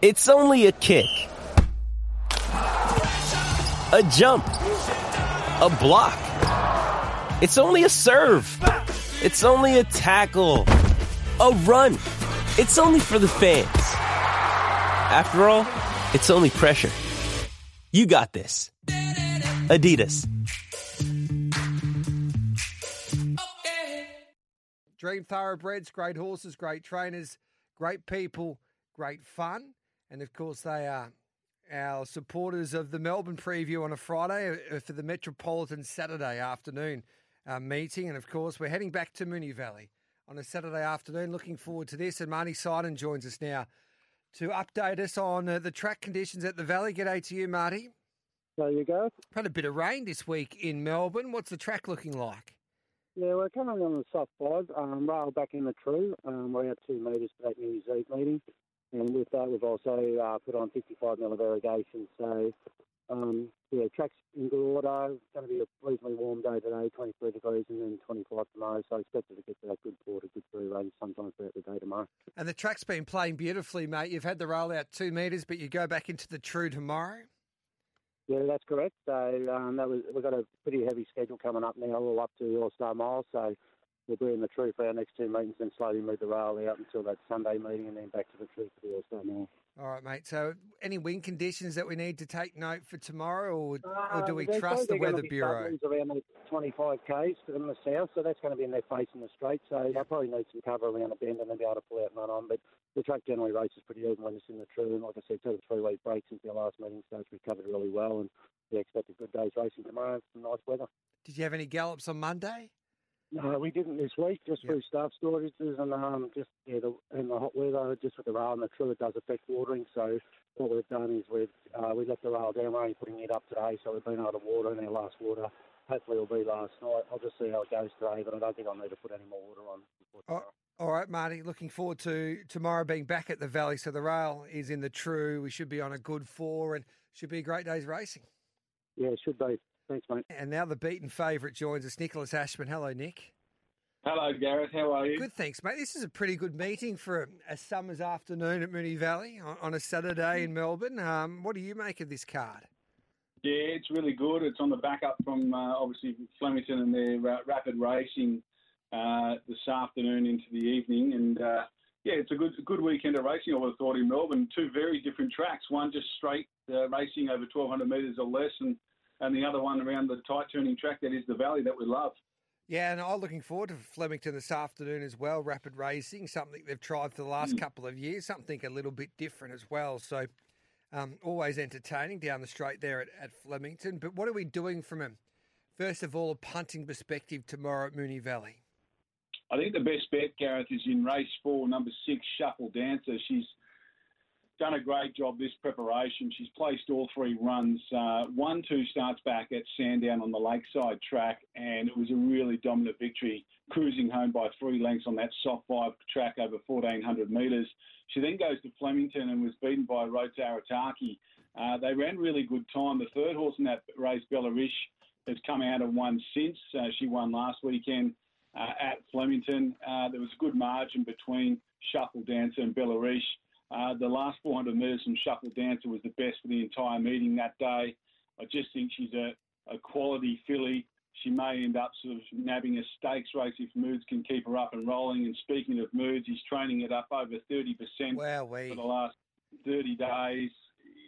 It's only a kick, a jump, a block. It's only a serve. It's only a tackle, a run. It's only for the fans. After all, it's only pressure. You got this. Adidas. Dream thoroughbreds, great horses, great trainers, great people, great fun. And of course, they are our supporters of the Melbourne preview on a Friday uh, for the Metropolitan Saturday afternoon uh, meeting. And of course, we're heading back to Moonee Valley on a Saturday afternoon. Looking forward to this. And Marty Seidel joins us now to update us on uh, the track conditions at the Valley. G'day to you, Marty. There you go. Had a bit of rain this week in Melbourne. What's the track looking like? Yeah, we're coming on the soft side. Um, rail back in the true. Um, we're at two metres for that New Year's Eve meeting. And with that, we've also uh, put on 55 mil of irrigation. So, um, yeah, track's in good order. It's going to be a reasonably warm day today, 23 degrees, and then 25 tomorrow. So I expect it to get to that good quarter, good free range sometime throughout the day tomorrow. And the track's been playing beautifully, mate. You've had the roll out two metres, but you go back into the true tomorrow. Yeah, that's correct. So um, that was we've got a pretty heavy schedule coming up now, all up to All Star Mile. So we'll be in the true for our next two meetings, then slowly move the rail out until that Sunday meeting, and then back to the true for the All Star Mile. All right, mate. So, any wind conditions that we need to take note for tomorrow, or, Uh, or do we trust the Weather Bureau? Around the 25 k's in the south, so that's going to be in their face in the straight. So they'll probably need some cover around the bend and then be able to pull out and run on. But the track generally races pretty even when it's in the true. And like I said, two to three week break since our last meeting, so it's recovered really well. And we expect a good day's racing tomorrow. Some nice weather. Did you have any gallops on Monday? No, we didn't this week, just Yeah. through staff shortages and um, just yeah, the, in the hot weather, just with the rail and the it does affect watering. So what we've done is we've uh, we left the rail down. We're only putting it up today, so we've been able to water in our last water. Hopefully, it'll be last night. I'll just see how it goes today, but I don't think I'll need to put any more water on. Before Oh, all right, Marty. Looking forward to tomorrow being back at the Valley. So the rail is in the true. We should be on a good four, and should be a great day's racing. Yeah, it should be. Thanks, mate. And now the beaten favourite joins us, Nicholas Ashman. Hello, Nick. Hello, Gareth. How are you? Good, thanks, mate. This is a pretty good meeting for a, a summer's afternoon at Moonee Valley on, on a Saturday in Melbourne. Um, what do you make of this card? Yeah, it's really good. It's on the back up from uh, obviously Flemington and their uh, rapid racing uh, this afternoon into the evening, and uh, yeah, it's a good good weekend of racing. I would have thought in Melbourne, two very different tracks. One just straight uh, racing over 1,200 metres or less, and and the other one around the tight turning track that is the Valley that we love. Yeah, and I'm looking forward to Flemington this afternoon as well. Rapid racing, something they've tried for the last Mm. couple of years, something a little bit different as well. So, um, always entertaining down the straight there at, at Flemington. But what are we doing from a first of all a punting perspective tomorrow at Moonee Valley? I think the best bet, Gareth, is in race four, number six, Shuffle Dancer. She's done a great job this preparation. She's placed all three runs. Uh, one, two starts back at Sandown on the Lakeside track, and it was a really dominant victory, cruising home by three lengths on that soft five track over 1,400 metres. She then goes to Flemington and was beaten by Rhodes Arataki. Uh, they ran really good time. The third horse in that race, Bellarish, has come out and won since. Uh, she won last weekend uh, at Flemington. Uh, there was a good margin between Shuffle Dancer and Bellarish. Uh, the last 400 metres from Shuffle Dancer was the best for the entire meeting that day. I just think she's a, a quality filly. She may end up sort of nabbing a stakes race if Moods can keep her up and rolling. And speaking of Moods, he's training it up over 30% Wow, for the last 30 days.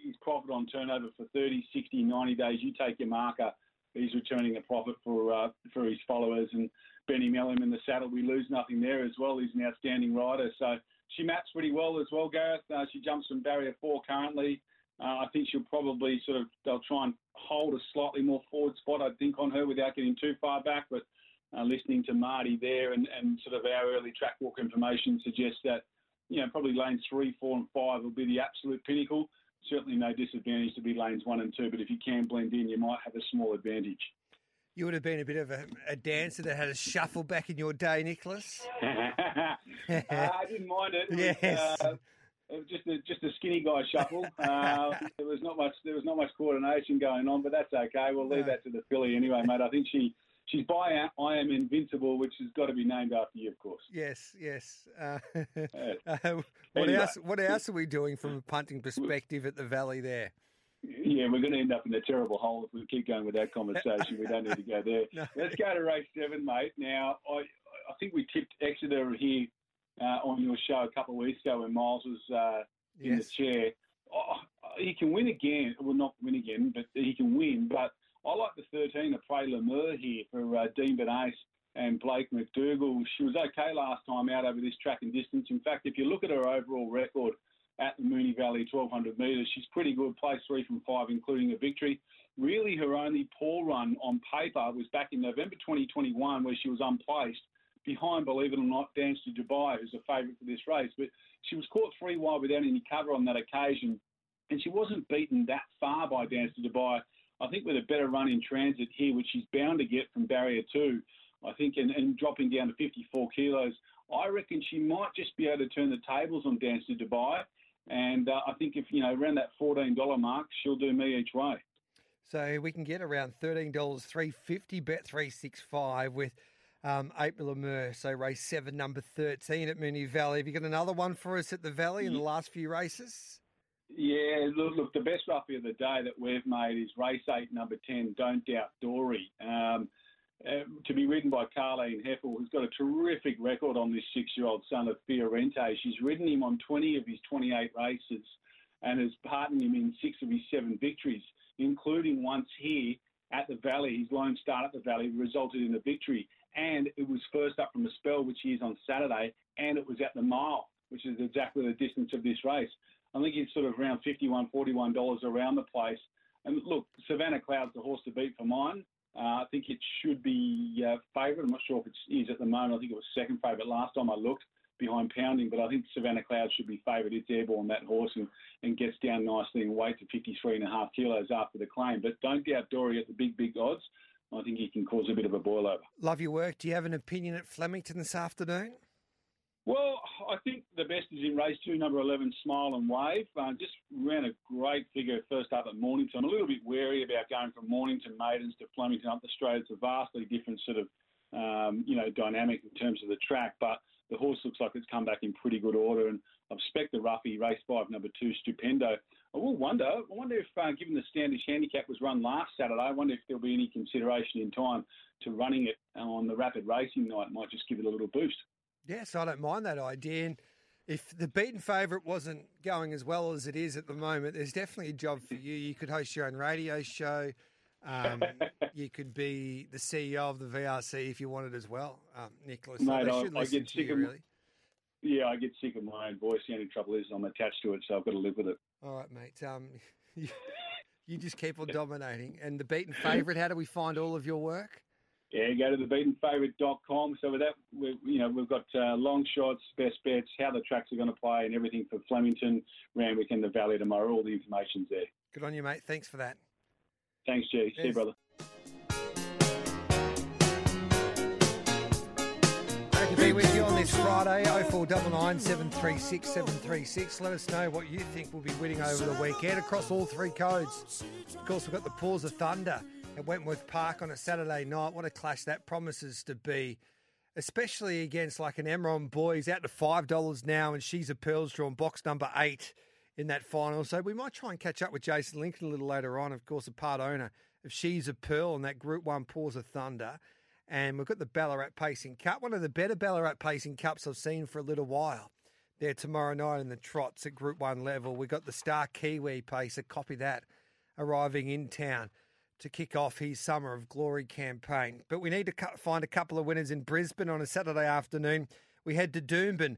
His profit on turnover for 30, 60, 90 days. You take your marker. He's returning a profit for uh, for his followers. And Benny Melham in the saddle, we lose nothing there as well. He's an outstanding rider. So she maps pretty well as well, Gareth. Uh, she jumps from barrier four currently. Uh, I think she'll probably sort of they'll try and hold a slightly more forward spot. I think on her without getting too far back, but. Uh, listening to Marty there and, and sort of our early track walk information suggests that you know, probably lanes three, four, and five will be the absolute pinnacle. Certainly no disadvantage to be lanes one and two, but if you can blend in, you might have a small advantage. You would have been a bit of a, a dancer that had a shuffle back in your day, Nicholas. uh, I didn't mind it. it Yes. Was, uh, it was just a just a skinny guy shuffle. Uh, there was not much there was not much coordination going on, but that's okay. We'll leave No. that to the filly anyway, mate. I think she she's by I Am Invincible, which has got to be named after you, of course. Yes, yes. Uh, Uh, uh, what Anyway. else? What else are we doing from a punting perspective at the Valley there? Yeah, we're going to end up in a terrible hole if we keep going with that conversation. we don't need to go there. No. Let's go to race seven, mate. Now, I I think we tipped Exeter here uh, on your show a couple of weeks ago when Miles was uh, in Yes. the chair. Oh, he can win again. Well, not win again, but he can win. But I like the 13, the Prey Lemur here for uh, Dean Benace and Blake McDougall. She was okay last time out over this track and distance. In fact, if you look at her overall record at the Moonee Valley 1200 metres, she's pretty good. Place three from five, including a victory. Really, her only poor run on paper was back in November 2021, where she was unplaced behind, believe it or not, Dance to Dubai, who's a favourite for this race. But she was caught three wide without any cover on that occasion, and she wasn't beaten that far by Dance to Dubai. I think with a better run in transit here, which she's bound to get from barrier two, I think, and, and dropping down to 54 kilos, I reckon she might just be able to turn the tables on Dance to Dubai. And uh, I think if, you know, around that $14 mark, she'll do me each way. So we can get around thirteen dollars three fifty bet three six five with um, April Lemur. So race seven, number thirteen at Moonee Valley. Have you got another one for us at the Valley in the last few races? Yeah, look, look, the best roughie of the day that we've made is race eight, number 10, Don't Doubt Dory. Um, uh, to be ridden by Carleen Hefel, who's got a terrific record on this six year old son of Fiorente. She's ridden him on 20 of his 28 races and has partnered him in six of his seven victories, including once here at the Valley. His lone start at the Valley resulted in a victory, and it was first up from a spell, which he is on Saturday, and it was at the mile, which is exactly the distance of this race. I think it's sort of around $51, $41 around the place. And look, Savannah Cloud's the horse to beat for mine. Uh, I think it should be uh, favourite. I'm not sure if it is at the moment. I think it was second favourite last time I looked behind Pounding, but I think Savannah Cloud should be favourite. It's airborne, that horse, and, and gets down nicely and weight to 53 and a half kilos after the claim. But don't doubt Dory at the big, big odds. I think he can cause a bit of a boil over. Love your work. Do you have an opinion at Flemington this afternoon? Well, I think the best is in race two, number 11, Smile and Wave. Uh, just ran a great figure first up at Mornington. I'm a little bit wary about going from Mornington Maidens to Flemington up the straight. It's a vastly different sort of, um, you know, dynamic in terms of the track, but the horse looks like it's come back in pretty good order. And I've spec the roughie, race five, number two, Stupendo. I will wonder, I wonder if, uh, given the Standish handicap was run last Saturday, I wonder if there'll be any consideration in time to running it on the rapid racing night. Might just give it a little boost. Yes, I don't mind that idea. And if the beaten favourite wasn't going as well as it is at the moment, there's definitely a job for you. You could host your own radio show. Um, you could be the CEO of the VRC if you wanted as well, um, Nicholas. Mate, I- I get sick you, of- really. Yeah, I get sick of my own voice. The only trouble is I'm attached to it, so I've got to live with it. All right, mate. Um, you, you just keep on dominating. And the beaten favourite, how do we find all of your work? Yeah, go to thebeatenfavourite.com. So with that, we you know, we've got uh, long shots, best bets, how the tracks are going to play, and everything for Flemington, Randwick, and the Valley tomorrow. All the information's there. Good on you, mate. Thanks for that. Thanks, G. See you, brother. Great to be with you on this Friday, 0499 736 736. Let us know what you think we'll be winning over the weekend across all three codes. Of course, we've got the Paws of Thunder at Wentworth Park on a Saturday night. What a clash that promises to be, especially against like an Emron Boys out to $5 now, and she's a Pearls drawn box number eight in that final. So we might try and catch up with Jason Lincoln a little later on, of course, a part owner of She's a Pearl and that Group 1 Paws of Thunder. And we've got the Ballarat Pacing Cup, one of the better Ballarat Pacing Cups I've seen for a little while. There tomorrow night in the trots at Group 1 level. We've got the Star Kiwi Pacer, copy that, arriving in town to kick off his Summer of Glory campaign. But we need to find a couple of winners in Brisbane on a Saturday afternoon. We head to Doomben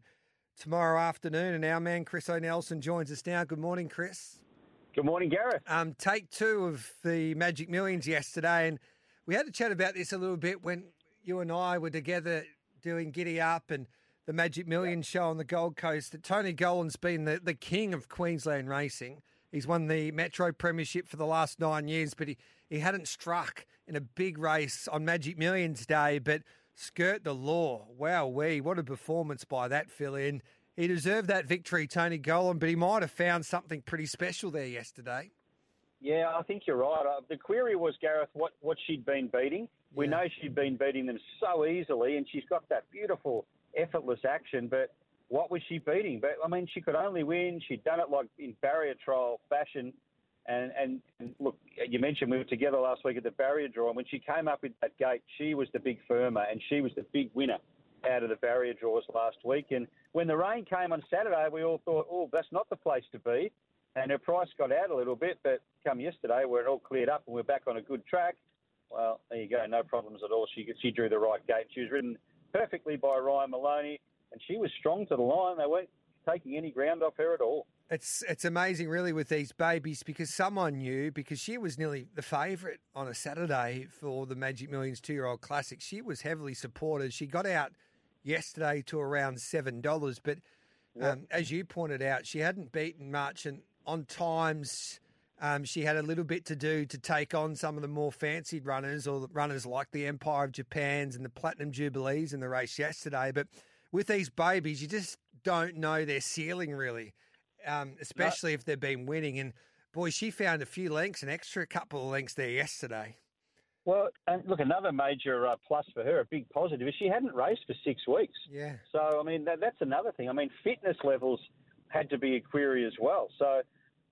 tomorrow afternoon, and our man Chris O'Nelson joins us now. Good morning, Chris. Good morning, Gareth. Um, take two of the Magic Millions yesterday, and we had to chat about this a little bit when you and I were together doing Giddy Up and the Magic Millions show on the Gold Coast. That Tony Gollan's been the, the king of Queensland racing. He's won the Metro Premiership for the last nine years, but he, he hadn't struck in a big race on Magic Millions Day. But skirt the law. Wow, wee, what a performance by that filly. And he deserved that victory, Tony Gollan, but he might have found something pretty special there yesterday. Yeah, I think you're right. Uh, the query was Gareth what what she'd been beating. We Yeah. know she'd been beating them so easily, and she's got that beautiful, effortless action. But what was she beating? But I mean, she could only win. She'd done it like in barrier trial fashion. And, and, look, you mentioned we were together last week at the barrier draw, and when she came up with that gate, she was the big firmer, and she was the big winner out of the barrier draws last week. And when the rain came on Saturday, we all thought, oh, that's not the place to be. And her price got out a little bit, but come yesterday, where it all cleared up and we're back on a good track, well, there you go, no problems at all. She she drew the right gate. She was ridden perfectly by Ryan Maloney, and she was strong to the line. They weren't taking any ground off her at all. It's it's amazing, really, with these babies because someone knew because she was nearly the favourite on a Saturday for the Magic Millions two year old classic. She was heavily supported. She got out yesterday to around seven dollars, but um, as you pointed out, she hadn't beaten much, and on times. Um, she had a little bit to do to take on some of the more fancied runners or runners like the Empire of Japan's and the Platinum Jubilees in the race yesterday. But with these babies, you just don't know their ceiling really, um, especially if they've been winning. And boy, she found a few lengths, an extra couple of lengths there yesterday. Well, and look, another major uh, plus for her, a big positive, is she hadn't raced for six weeks. Yeah. So, I mean, that, that's another thing. I mean, fitness levels had to be a query as well. So,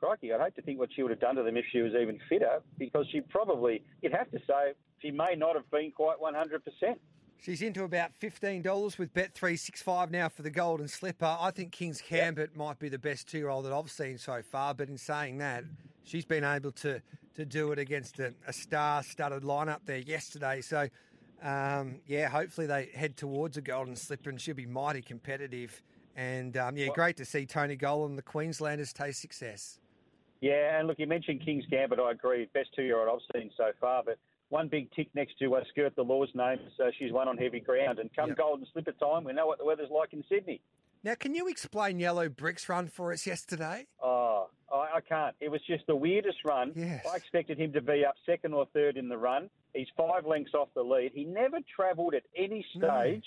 crikey, I'd hate to think what she would have done to them if she was even fitter, because she probably, you'd have to say, she may not have been quite 100%. She's into about fifteen dollars with Bet three six five now for the Golden Slipper. I think King's Gambit might be the best two year old that I've seen so far. But in saying that, she's been able to to do it against a, a star-studded lineup there yesterday. So um, yeah, hopefully they head towards a Golden Slipper and she'll be mighty competitive. And um, yeah, great to see Tony Gollan, the Queenslanders, taste success. Yeah, and look, you mentioned King's Gambit. I agree. Best two-year-old I've seen so far. But one big tick next to uh, Skirt the Law's name, so she's won on heavy ground. And come Yep. Golden Slipper time, we know what the weather's like in Sydney. Now, can you explain Yellow Bricks run for us yesterday? Oh, I, I can't. It was just the weirdest run. Yes. I expected him to be up second or third in the run. He's five lengths off the lead. He never travelled at any No. stage.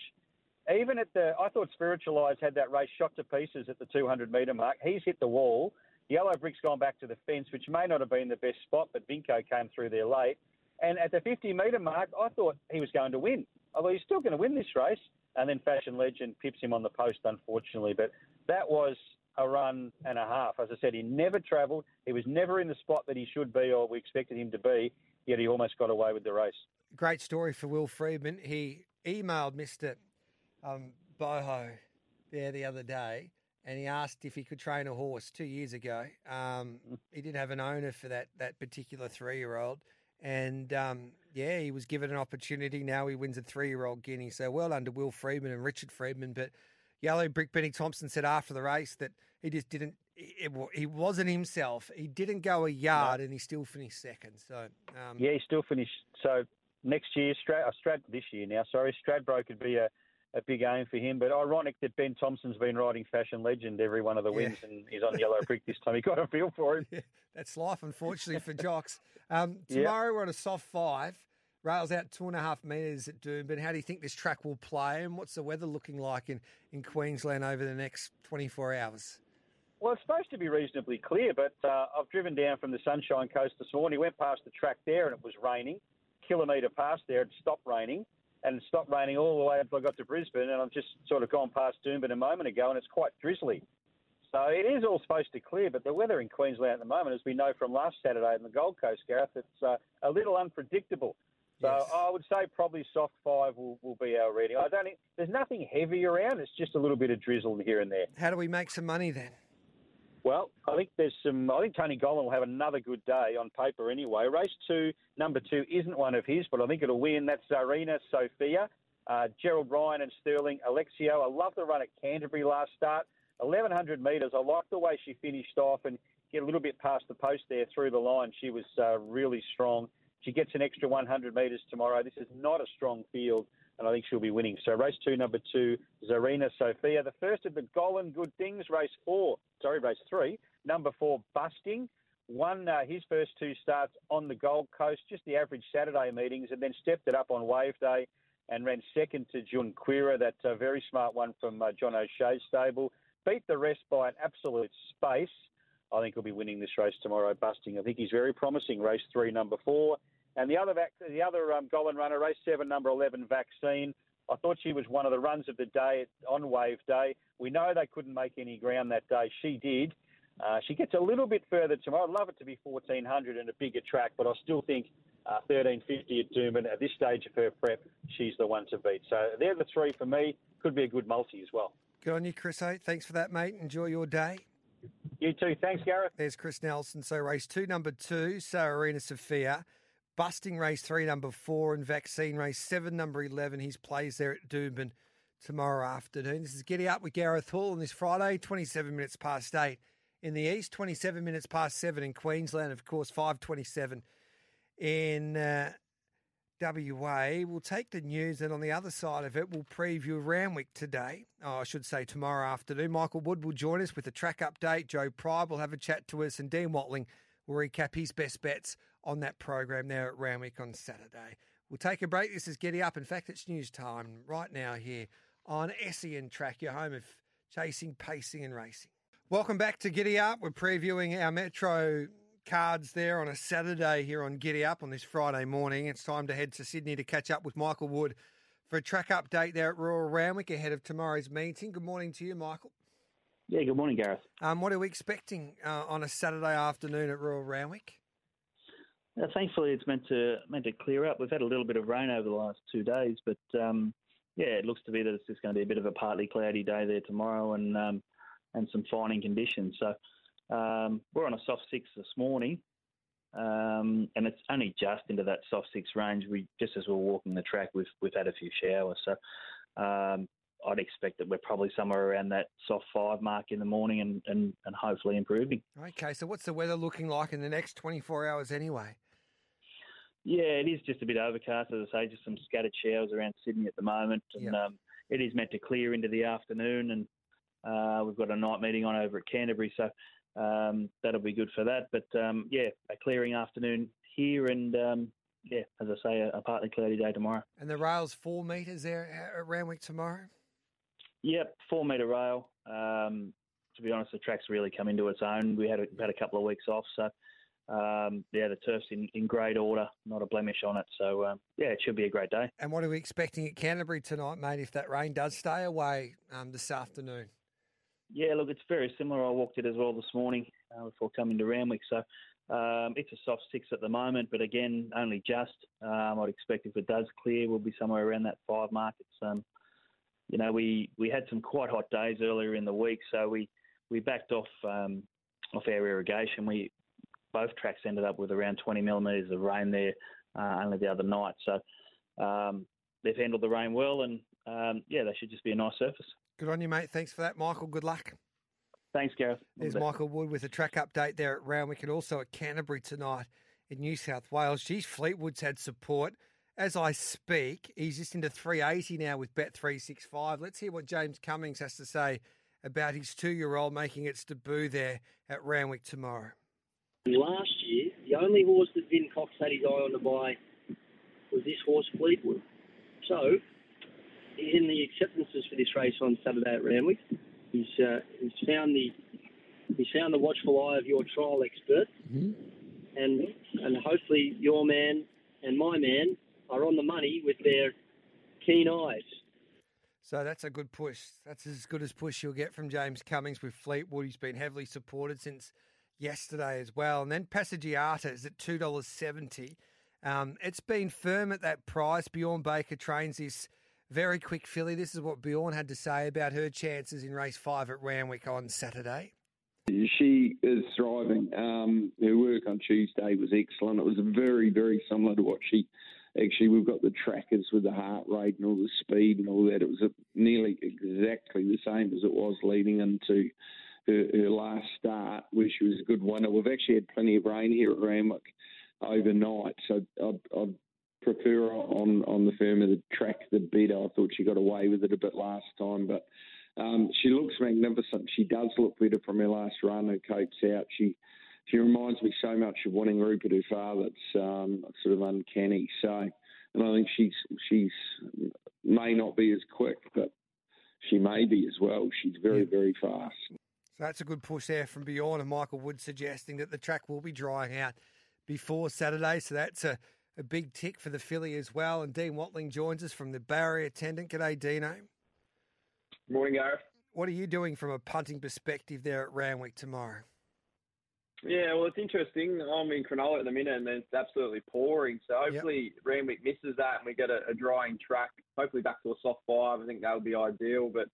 Even at the, I thought Spiritualised had that race shot to pieces at the 200 metre mark. He's hit the wall. Yellow Brick's gone back to the fence, which may not have been the best spot, but Vinco came through there late. And at the 50 metre mark, I thought he was going to win. Although he's still going to win this race. And then Fashion Legend pips him on the post, unfortunately. But that was a run and a half. As I said, he never travelled. He was never in the spot that he should be or we expected him to be, yet he almost got away with the race. great story for Will Freedman. He emailed Mr. Um, Boho there the other day and he asked if he could train a horse two years ago. Um, he didn't have an owner for that, that particular three year old. And um, yeah, he was given an opportunity. Now he wins a three year old guinea. So well under Will Freedman and Richard Freedman. But Yellow Brick Benny Thompson said after the race that he just didn't, it, wa- he wasn't himself. He didn't go a yard and he still finished second. So um, Yeah, he still finished. So next year, Strad, uh, Strad this year now, sorry, Stradbroke could be a, a big aim for him. But ironic that Ben Thompson's been riding Fashion Legend every one of the Yeah. wins and he's on Yellow Brick this time. He got a feel for him. Yeah, that's life, unfortunately, for jocks. Um, Yeah. tomorrow we're on a soft five. Rails out two and a half metres at Doomben. How do you think this track will play, and what's the weather looking like in, in Queensland over the next 24 hours? Well, it's supposed to be reasonably clear, but uh, I've driven down from the Sunshine Coast this morning, went past the track there, and it was raining. Kilometre past there, it stopped raining, and it stopped raining all the way until I got to Brisbane, and I've just sort of gone past Doomben a moment ago, and it's quite drizzly. So it is all supposed to clear, but the weather in Queensland at the moment, as we know from last Saturday in the Gold Coast, Gareth, it's uh, a little unpredictable. So Yes. I would say probably soft five will, will be our reading. I don't. There's nothing heavy around. It's just a little bit of drizzle here and there. How do we make some money then? Well, I think there's some. I think Tony Gollan will have another good day on paper anyway. Race two, number two, isn't one of his, but I think it'll win. That's Zarina Sophia, uh, Gerald Ryan and Sterling Alexiou. I love the run at Canterbury last start. 1100 metres. I like the way she finished off and get a little bit past the post there through the line. She was uh, really strong. She gets an extra 100 metres tomorrow. This is not a strong field, and I think she'll be winning. So race two, number two, Zarina Sophia. The first of the Gollan Good Things, race four, sorry, race three, number four, Busting. Won uh, his first two starts on the Gold Coast, just the average Saturday meetings, and then stepped it up on Wave Day and ran second to Jun Quira, that uh, very smart one from uh, John O'Shea's stable. Beat the rest by an absolute space. I think he'll be winning this race tomorrow, busting. I think he's very promising. Race three, number four. And the other, vac- the other um, runner, race seven, number 11, Vaccine. I thought she was one of the runs of the day on Wave Day. We know they couldn't make any ground that day. She did. Uh, she gets a little bit further tomorrow. I'd love it to be 1400 and a bigger track, but I still think uh, 1350 at Doomben at this stage of her prep, she's the one to beat. So they're the three for me. Could be a good multi as well. Good on you, Chris. Hey, thanks for that, mate. Enjoy your day. You too. Thanks, Gareth. There's Chris Nelson. So race two, number two, Sararina Sophia. Busting race three, number four, and vaccine race seven, number 11. His plays there at Doomben tomorrow afternoon. This is Giddy Up with Gareth Hall on this Friday, 27 minutes past eight in the east, 27 minutes past seven in Queensland, of course, 527 in uh, WA. We'll take the news, and on the other side of it, we'll preview Randwick today. Oh, I should say tomorrow afternoon. Michael Wood will join us with a track update. Joe Pride will have a chat to us, and Dean Watling will recap his best bets on that program there at Randwick on Saturday. We'll take a break. This is Giddy Up. In fact, it's news time right now here on SEN Track, your home of chasing, pacing, and racing. Welcome back to Giddy Up. We're previewing our Metro cards there on a Saturday here on Giddy Up on this Friday morning. It's time to head to Sydney to catch up with Michael Wood for a track update there at Royal Randwick ahead of tomorrow's meeting. Good morning to you, Michael. Yeah, good morning, Gareth. Um, what are we expecting uh, on a Saturday afternoon at Royal Randwick? Thankfully, it's meant to meant to clear up. We've had a little bit of rain over the last two days, but um, yeah, it looks to be that it's just going to be a bit of a partly cloudy day there tomorrow, and um, and some fining conditions. So um, we're on a soft six this morning, um, and it's only just into that soft six range. We just as we're walking the track, we've we've had a few showers, so um, I'd expect that we're probably somewhere around that soft five mark in the morning, and and, and hopefully improving. Okay, so what's the weather looking like in the next 24 hours anyway? Yeah, it is just a bit overcast, as I say, just some scattered showers around Sydney at the moment, and Yep. um, it is meant to clear into the afternoon, and uh, we've got a night meeting on over at Canterbury, so um, that'll be good for that. But um, yeah, a clearing afternoon here, and um, yeah, as I say, a, a partly cloudy day tomorrow. And the rail's four metres there at Randwick tomorrow? Yep, four metre rail. Um, to be honest, the track's really come into its own. We had a, had a couple of weeks off, so um, yeah, the turf's in, in great order, not a blemish on it. So um, yeah, it should be a great day. And what are we expecting at Canterbury tonight, mate, if that rain does stay away um, this afternoon? Yeah, look, it's very similar. I walked it as well this morning uh, before coming to Randwick. So um, it's a soft six at the moment, but again, only just. Um, I'd expect if it does clear, we'll be somewhere around that five mark. It's, um, you know, we, we had some quite hot days earlier in the week, so we, we backed off um, off our irrigation. We both tracks ended up with around 20 millimetres of rain there uh, only the other night. So um, they've handled the rain well, and um, yeah, they should just be a nice surface. Good on you, mate. Thanks for that, Michael. Good luck. Thanks, Gareth. There's. Michael Wood with a track update there at Randwick and also at Canterbury tonight in New South Wales. Geez, Fleetwood's had support. As I speak, he's just into 380 now with Bet365. Let's hear what James Cummings has to say about his two year old making its debut there at Randwick tomorrow. Last year, the only horse that Vin Cox had his eye on to buy was this horse, Fleetwood. So, he's in the acceptances for this race on Saturday at Randwick. He's, uh, he's found the he's found the watchful eye of your trial expert, and and hopefully your man and my man are on the money with their keen eyes. So that's a good push. That's as good as push you'll get from James Cummings with Fleetwood. He's been heavily supported since yesterday as well. And then Passaggiata is at two dollars seventy. Um, it's been firm at that price. Bjorn Baker trains this very quick filly. This is what Bjorn had to say about her chances in race five at Randwick on Saturday. She is thriving. Um, her work on Tuesday was excellent. It was very, very similar to what she actually. We've got the trackers with the heart rate and all the speed and all that. It was nearly exactly the same as it was leading into her, her last start, where she was a good winner. We've actually had plenty of rain here at Randwick overnight, so I'd, I'd prefer on on the firmer the track the better. I thought she got away with it a bit last time, but um, she looks magnificent. She does look better from her last run. Her coat's out. She she reminds me so much of winning Rupert, her father. It's um, sort of uncanny. So, and I think she's she's may not be as quick, but she may be as well. She's very very fast. So that's a good push there from Bjorn and Michael Wood suggesting that the track will be drying out before Saturday. So that's a, a big tick for the filly as well. And Dean Watling joins us from the barrier attendant. G'day, Dino. Morning, Gareth. What are you doing from a punting perspective there at Randwick tomorrow? Yeah, well, it's interesting. I'm in Cronulla at the minute, and it's absolutely pouring. So hopefully yep. Randwick misses that, and we get a, a, drying track. Hopefully back to a soft five. I think that would be ideal. But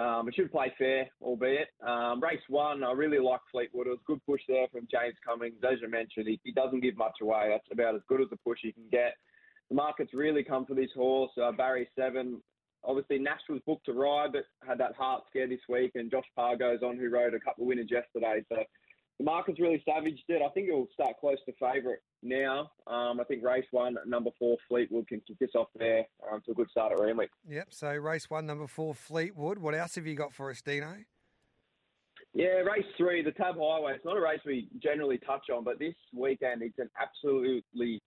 um, it should play fair, albeit. Um, race one, I really like Fleetwood. It was a good push there from James Cummings. As you mentioned, he, he doesn't give much away. That's about as good as a push you can get. The market's really come for this horse. Uh, Barry Seven, obviously Nash was booked to ride, but had that heart scare this week, and Josh Pargo's on, who rode a couple of winners yesterday. So market's really savaged it. I think it will start close to favourite now. Um, I think race one, number four, Fleetwood can kick this off there um, to a good start at Randwick. Yep. So race one, number four, Fleetwood. What else have you got for us, Dino? Yeah, race three, the Tab Highway. It's not a race we generally touch on, but this weekend it's an absolutely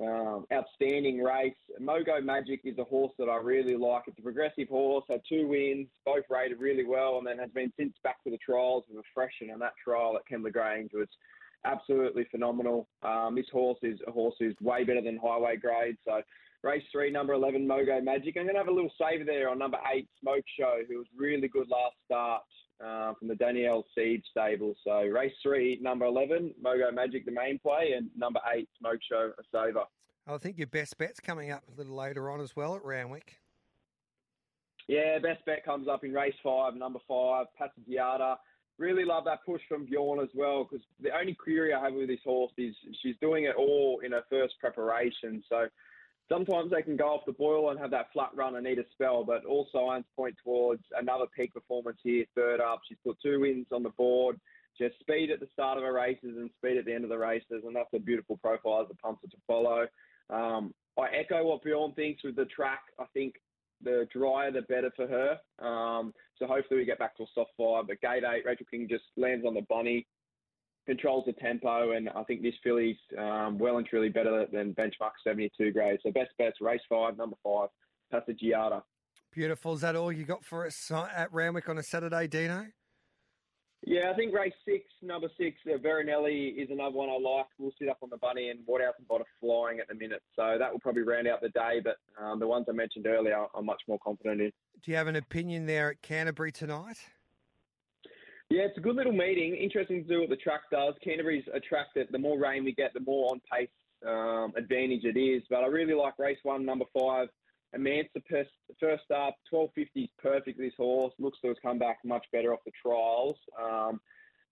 um, outstanding race. Mogo Magic is a horse that I really like. It's a progressive horse, had two wins, both rated really well, and then has been since back to the trials with a freshen, and that trial at Kembla Grange was absolutely phenomenal. Um, this horse is a horse who's way better than highway grade. So, race three, number 11, Mogo Magic. I'm going to have a little saver there on number eight, Smoke Show, who was really good last start. Uh, from the Danielle Seib stable. So race three, number 11, Mogo Magic, the main play, and number eight, Smoke Show, a saver. I think your best bet's coming up a little later on as well at Randwick. Yeah, best bet comes up in race five, number five, Passaggiata. Really love that push from Bjorn as well because the only query I have with this horse is she's doing it all in her first preparation. So sometimes they can go off the boil and have that flat run and need a spell, but all signs point towards another peak performance here, third up. She's put two wins on the board. Just speed at the start of her races and speed at the end of the races, and that's a beautiful profile as a punter to follow. Um, I echo what Bjorn thinks with the track. I think the drier, the better for her. Um, so hopefully we get back to a soft five. But gate eight, Rachel King just lands on the bunny controls the tempo, and I think this filly's um, well and truly better than benchmark 72 grade. So best bets, race five, number five, Passaggiata. Beautiful. Is that all you got for us uh, at Randwick on a Saturday, Dino? Yeah, I think race six, number six, uh, Veronelli is another one I like. We'll sit up on the bunny and Waterhouse and Bott flying at the minute. So that will probably round out the day. But um, the ones I mentioned earlier, I'm much more confident in. Do you have an opinion there at Canterbury tonight? Yeah, it's a good little meeting. Interesting to do what the track does. Canterbury's a track that the more rain we get, the more on pace um, advantage it is. But I really like race one, number five. Amansa first up, 1250 is perfect. This horse looks to have come back much better off the trials. Um,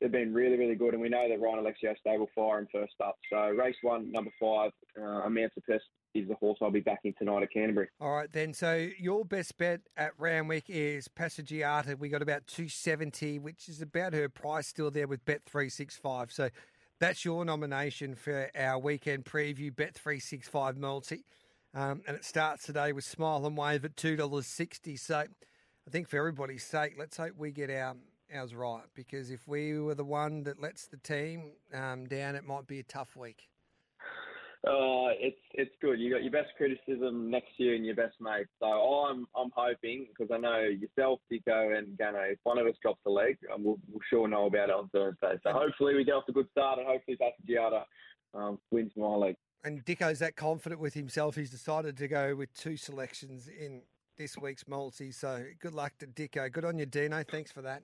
they've been really, really good, and we know that Ryan Alexiou stable fire in first up. So race one, number five, uh, Amansa is the horse I'll be backing tonight at Canterbury. All right, then. So your best bet at Randwick is Passaggiata. We got about 270, which is about her price still there with Bet 365. So that's your nomination for our weekend preview, Bet 365 multi. Um, and it starts today with Smile and Wave at $2.60. So I think for everybody's sake, let's hope we get our ours right because if we were the one that lets the team um, down, it might be a tough week. Uh, it's it's good. You got your best criticism next year and your best mate. So I'm I'm hoping because I know yourself, Dico, and Gano. If one of us drops a leg, um, we'll, we'll sure know about it on Thursday. So hopefully we get off a good start and hopefully Passaggiata um, wins my leg. And Dicko's that confident with himself. He's decided to go with two selections in this week's multi. So good luck to Dicko. Good on you, Dino. Thanks for that.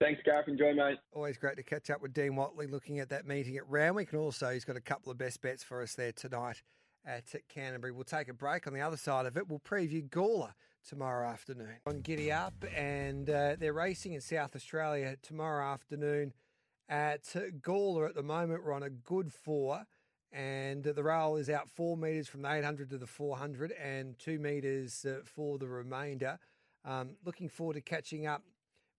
Thanks, Gareth. Enjoy, mate. Always great to catch up with Dean Watley looking at that meeting at Randwick. And also, he's got a couple of best bets for us there tonight at Canterbury. We'll take a break. On the other side of it, we'll preview Gawler tomorrow afternoon on Giddy Up. And uh, they're racing in South Australia tomorrow afternoon at Gawler at the moment. We're on a good four. And the rail is out four metres from the 800 to the 400 and two metres uh, for the remainder. Um, looking forward to catching up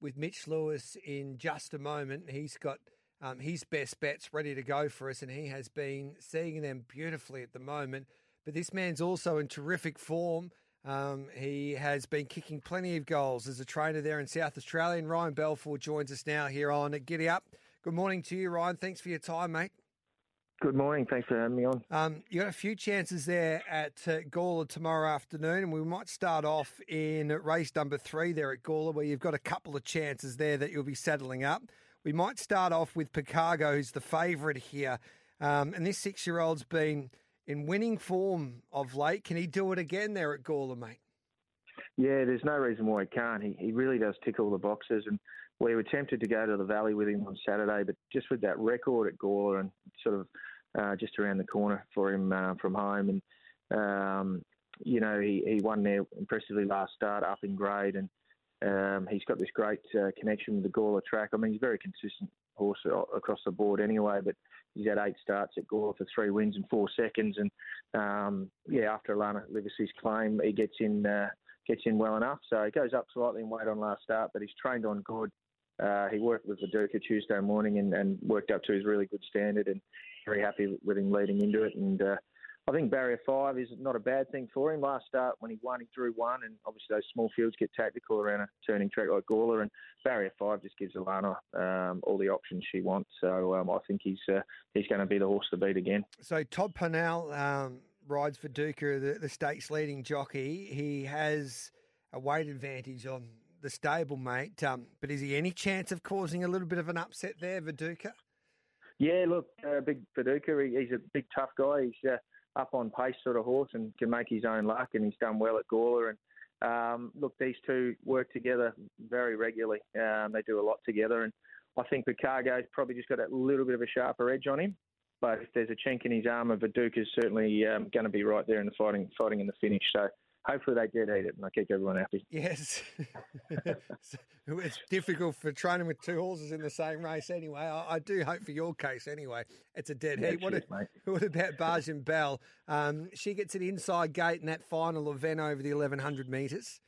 with Mitch Lewis in just a moment. He's got um, his best bets ready to go for us, and he has been seeing them beautifully at the moment. But this man's also in terrific form. Um, he has been kicking plenty of goals as a trainer there in South Australia. And Ryan Balfour joins us now here on Giddy Up. Good morning to you, Ryan. Thanks for your time, mate. Good morning. Thanks for having me on. Um, you got a few chances there at uh, Gawler tomorrow afternoon, and we might start off in race number three there at Gawler, where you've got a couple of chances there that you'll be settling up. We might start off with Picago, who's the favourite here, um, and this six-year-old's been in winning form of late. Can he do it again there at Gawler, mate? Yeah, there's no reason why he can't. He, he really does tick all the boxes, and we were tempted to go to the Valley with him on Saturday, but just with that record at Gawler and sort of uh, just around the corner for him uh, from home, and um, you know he, he won there impressively last start up in grade, and um, he's got this great uh, connection with the Gawler track. I mean, he's a very consistent horse across the board anyway, but he's had eight starts at Gawler for three wins and four seconds, and um, yeah, after Alana Livesey's claim, he gets in uh, gets in well enough. So he goes up slightly in weight on last start, but he's trained on good. Uh, he worked with Viduka Tuesday morning and, and, worked up to his really good standard, and very happy with him leading into it. And uh, I think barrier five is not a bad thing for him. Last start when he won, he drew one, and obviously those small fields get tactical around a turning track like Gawler, and barrier five just gives Alana um, all the options she wants. So um, I think he's uh, he's going to be the horse to beat again. So Todd Pannell um, rides Viduka, the, the state's leading jockey. He has a weight advantage on the stable, mate. Um, but is he any chance of causing a little bit of an upset there, Viduka? Yeah, look, uh, big Viduka, he, he's a big tough guy. He's uh, up on pace sort of horse and can make his own luck, and he's done well at Gawler. And um, look, these two work together very regularly. Um, they do a lot together, and I think Picago's probably just got a little bit of a sharper edge on him. But if there's a chink in his armour, Viduka's certainly um, going to be right there in the fighting, fighting in the finish. So hopefully they did eat it and I keep everyone happy. Yes. it's difficult for training with two horses in the same race anyway. I, I do hope for your case anyway. It's a dead yeah, heat. What, cheers, mate. what about Bargain Bell? Um, she gets an inside gate in that final event over the 1100 metres.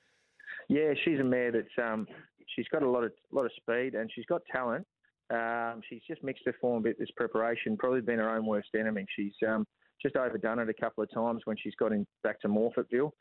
Yeah, she's a mare that's um, she's got a lot of lot of speed and she's got talent. Um, she's just mixed her form a bit this preparation. Probably been her own worst enemy. She's um, just overdone it a couple of times when she's got in back to Morphettville.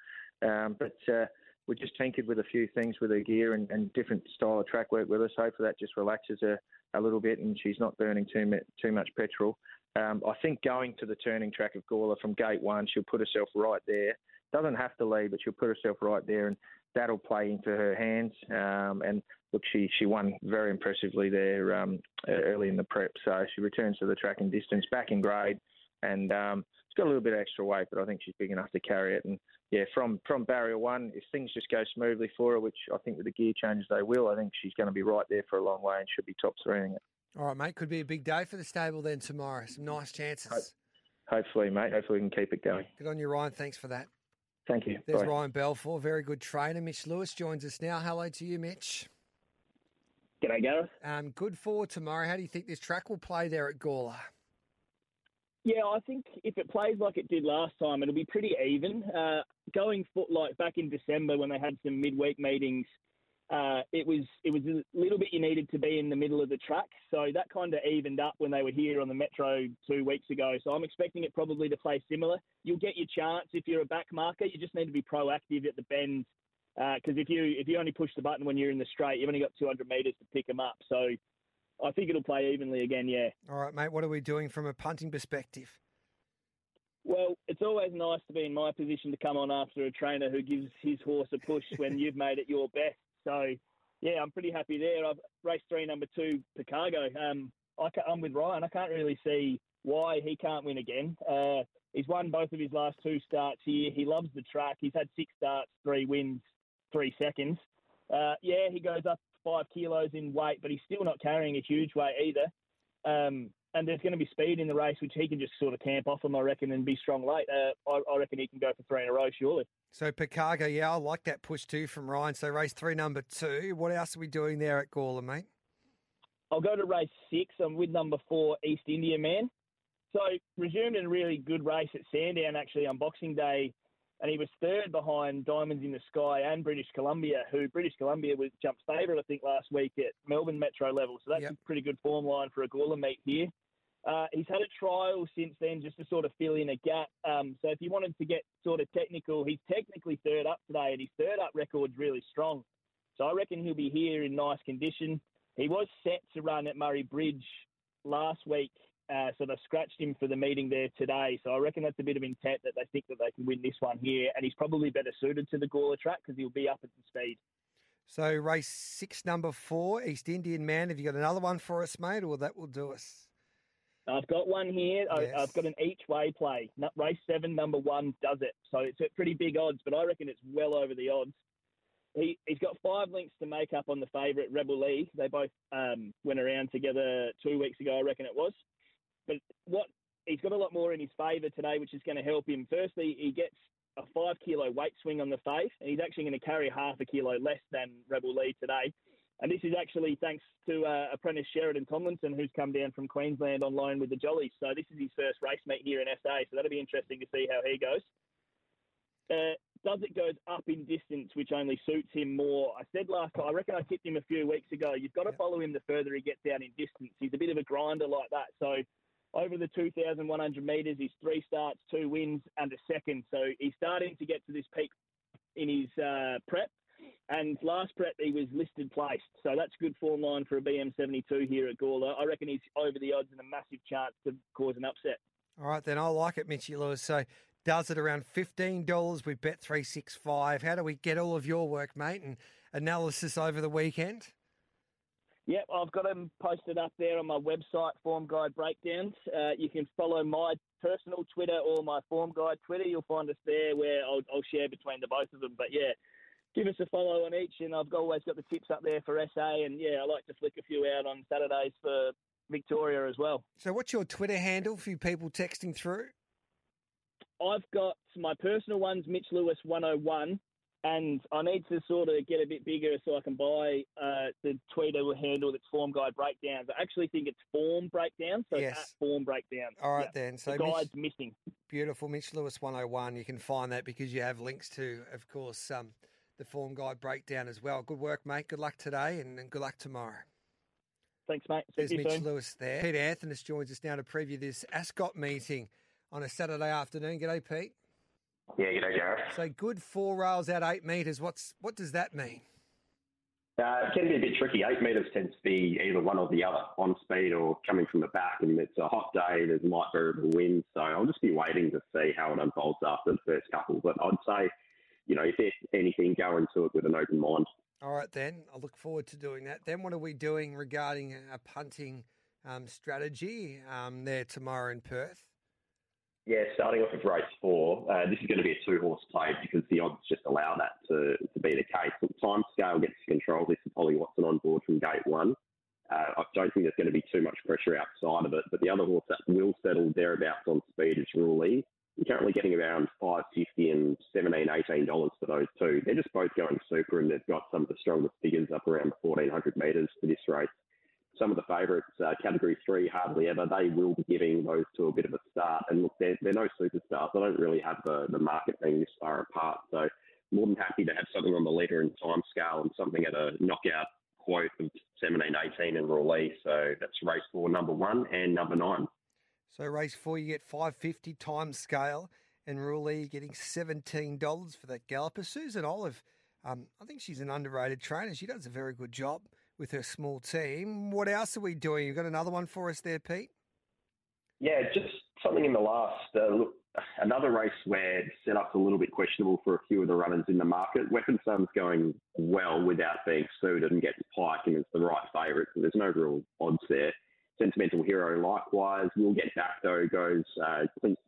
Um, but uh, we just tinkered with a few things with her gear and, and, different style of track work with us. Hopefully that just relaxes her a little bit and she's not burning too too much petrol. Um, I think going to the turning track of Gawler from gate one, she'll put herself right there. Doesn't have to lead, but she'll put herself right there, and that'll play into her hands. Um, and look, she she won very impressively there um, early in the prep, so she returns to the track and distance, back in grade, and um, she's got a little bit of extra weight, but I think she's big enough to carry it. And yeah, from from barrier one, if things just go smoothly for her, which I think with the gear changes they will, I think she's going to be right there for a long way and should be top three it. All right, mate. Could be a big day for the stable then tomorrow. Some nice chances. Hope, hopefully, mate. Hopefully, we can keep it going. Good on you, Ryan. Thanks for that. Thank you. There's Bye. Ryan Balfour, very good trainer. Mitch Lewis joins us now. Hello to you, Mitch. G'day, Gareth. Um, good for tomorrow. How do you think this track will play there at Gawler? Yeah, I think if it plays like it did last time, it'll be pretty even. Uh, going for, like back in December when they had some midweek meetings, uh, it was it was a little bit you needed to be in the middle of the track, so that kind of evened up when they were here on the Metro two weeks ago. So I'm expecting it probably to play similar. You'll get your chance if you're a back marker. You just need to be proactive at the bends because uh, if you if you only push the button when you're in the straight, you've only got 200 metres to pick them up. So I think it'll play evenly again, yeah. All right, mate. What are we doing from a punting perspective? Well, it's always nice to be in my position to come on after a trainer who gives his horse a push when you've made it your best. So, yeah, I'm pretty happy there. I've raced three, number two, Picago. Um, I am with Ryan. I can't really see why he can't win again. Uh, he's won both of his last two starts here. He loves the track. He's had six starts, three wins, three seconds. Uh, yeah, he goes up five kilos in weight, but he's still not carrying a huge weight either. Um, and there's going to be speed in the race, which he can just sort of camp off him, I reckon, and be strong late. Uh, I, I, reckon he can go for three in a row, surely. So Picago, yeah, I like that push too from Ryan. So race three, number two. What else are we doing there at Gawler, mate? I'll go to race six. I'm with number four, East India Man. So resumed in a really good race at Sandown actually on Boxing Day and he was third behind Diamonds in the Sky and British Columbia, who British Columbia was jumped favourite, I think, last week at Melbourne Metro level. So that's yep. a pretty good form line for a Gawler meet here. Uh, he's had a trial since then just to sort of fill in a gap. Um, so if you wanted to get sort of technical, he's technically third up today, and his third up record's really strong. So I reckon he'll be here in nice condition. He was set to run at Murray Bridge last week Uh, so they've scratched him for the meeting there today. So I reckon that's a bit of intent that they think that they can win this one here. And he's probably better suited to the Gawler track because he'll be up at the speed. So race six, number four, East Indian Man. Have you got another one for us, mate, or that will do us? I've got one here. I- Yes. I've got an each way play. Race seven, number one does it. So it's at pretty big odds, but I reckon it's well over the odds. He, he's got five links to make up on the favourite Rebel Lee. They both um, went around together two weeks ago, I reckon it was. But what he's got a lot more in his favour today, which is going to help him. Firstly, he gets a five kilo weight swing on the fave, and he's actually going to carry half a kilo less than Rebel Lee today. And this is actually thanks to uh, apprentice Sheridan Tomlinson, who's come down from Queensland on loan with the Jollies. So this is his first race meet here in SA. So that'll be interesting to see how he goes. Uh, does it goes up in distance, which only suits him more. I said last time, I reckon I tipped him a few weeks ago. You've got to follow him the further he gets out in distance. He's a bit of a grinder like that. So over the 2,100 metres, he's three starts, two wins, and a second. So he's starting to get to this peak in his uh, prep. And last prep, he was listed placed. So that's good form line for a BM72 here at Gawler. I reckon he's over the odds and a massive chance to cause an upset. All right, then I like it, Mitchy Lewis. So does it around fifteen dollars with Bet three six five. How do we get all of your work, mate, and analysis over the weekend? Yep, I've got them posted up there on my website, Form Guide Breakdowns. Uh, you can follow my personal Twitter or my Form Guide Twitter. You'll find us there where I'll, I'll share between the both of them. But yeah, give us a follow on each, and I've always got the tips up there for SA. And yeah, I like to flick a few out on Saturdays for Victoria as well. So what's your Twitter handle for you people texting through? I've got my personal ones, Mitch Lewis 101, and I need to sort of get a bit bigger so I can buy uh, the Twitter handle that's Form Guide Breakdowns. I actually think it's Form Breakdown, so Yes. at Form Breakdown. All right Yeah. then. So the Mitch- missing. Beautiful, Mitch Lewis 101. You can find that because you have links to, of course, um, the form guide breakdown as well. Good work, mate. Good luck today and, and good luck tomorrow. Thanks, mate. There's See you Mitch soon. Lewis there. Pete Anthony joins us now to preview this Ascot meeting on a Saturday afternoon. G'day, Pete. Yeah, g'day, Gareth. So good four rails out eight metres. What's what does that mean? Uh, it can be a bit tricky. Eight metres tends to be either one or the other, on speed or coming from the back. And it's a hot day, there's light variable wind. So I'll just be waiting to see how it unfolds after the first couple. But I'd say, you know, if there's anything, go into it with an open mind. All right, then. I look forward to doing that. Then what are we doing regarding a punting um, strategy um, there tomorrow in Perth? Yeah, starting off with race four, uh, this is going to be a two horse play because the odds just allow that to, to be the case. The time scale gets to control this with Holly Watson on board from gate one. Uh, I don't think there's going to be too much pressure outside of it, but the other horse that will settle thereabouts on speed is Rule You're currently getting around five fifty and seventeen, eighteen dollars for those two. They're just both going super, and they've got some of the strongest figures up around fourteen hundred metres for this race some of the favourites, uh, category three, hardly ever, they will be giving those two a bit of a start. And look, they're, they're no superstars. They don't really have the, the market being this far apart. So more than happy to have something on the leader and time scale and something at a knockout quote of 17, 18 in Raleigh. So that's race four, number one and number nine. So race four, you get five fifty time scale, and Rule you're getting seventeen dollars for that galloper. Susan Olive, um, I think she's an underrated trainer. She does a very good job with her small team. What else are we doing? You've got another one for us there, Pete? Yeah, just something in the last. Uh, look, another race where setup's a little bit questionable for a few of the runners in the market. Weapon Sun's going well without being suited and gets Pike and is the right favourite, so there's no real odds there. Sentimental Hero likewise. We'll get back though goes uh, Clint,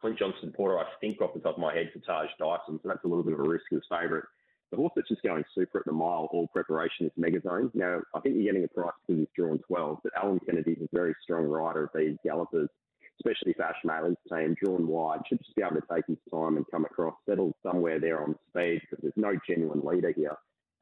Clint Johnston-Porter, I think off the top of my head for Taj Dyson, so that's a little bit of a risk as favourite. The horse that's just going super at the mile, all preparation is Megazone. Now, I think you're getting a price because he's drawn 12, but Alan Kennedy is a very strong rider of these gallopers, especially if Ash Maley's team, drawn wide, should just be able to take his time and come across, settle somewhere there on speed because there's no genuine leader here.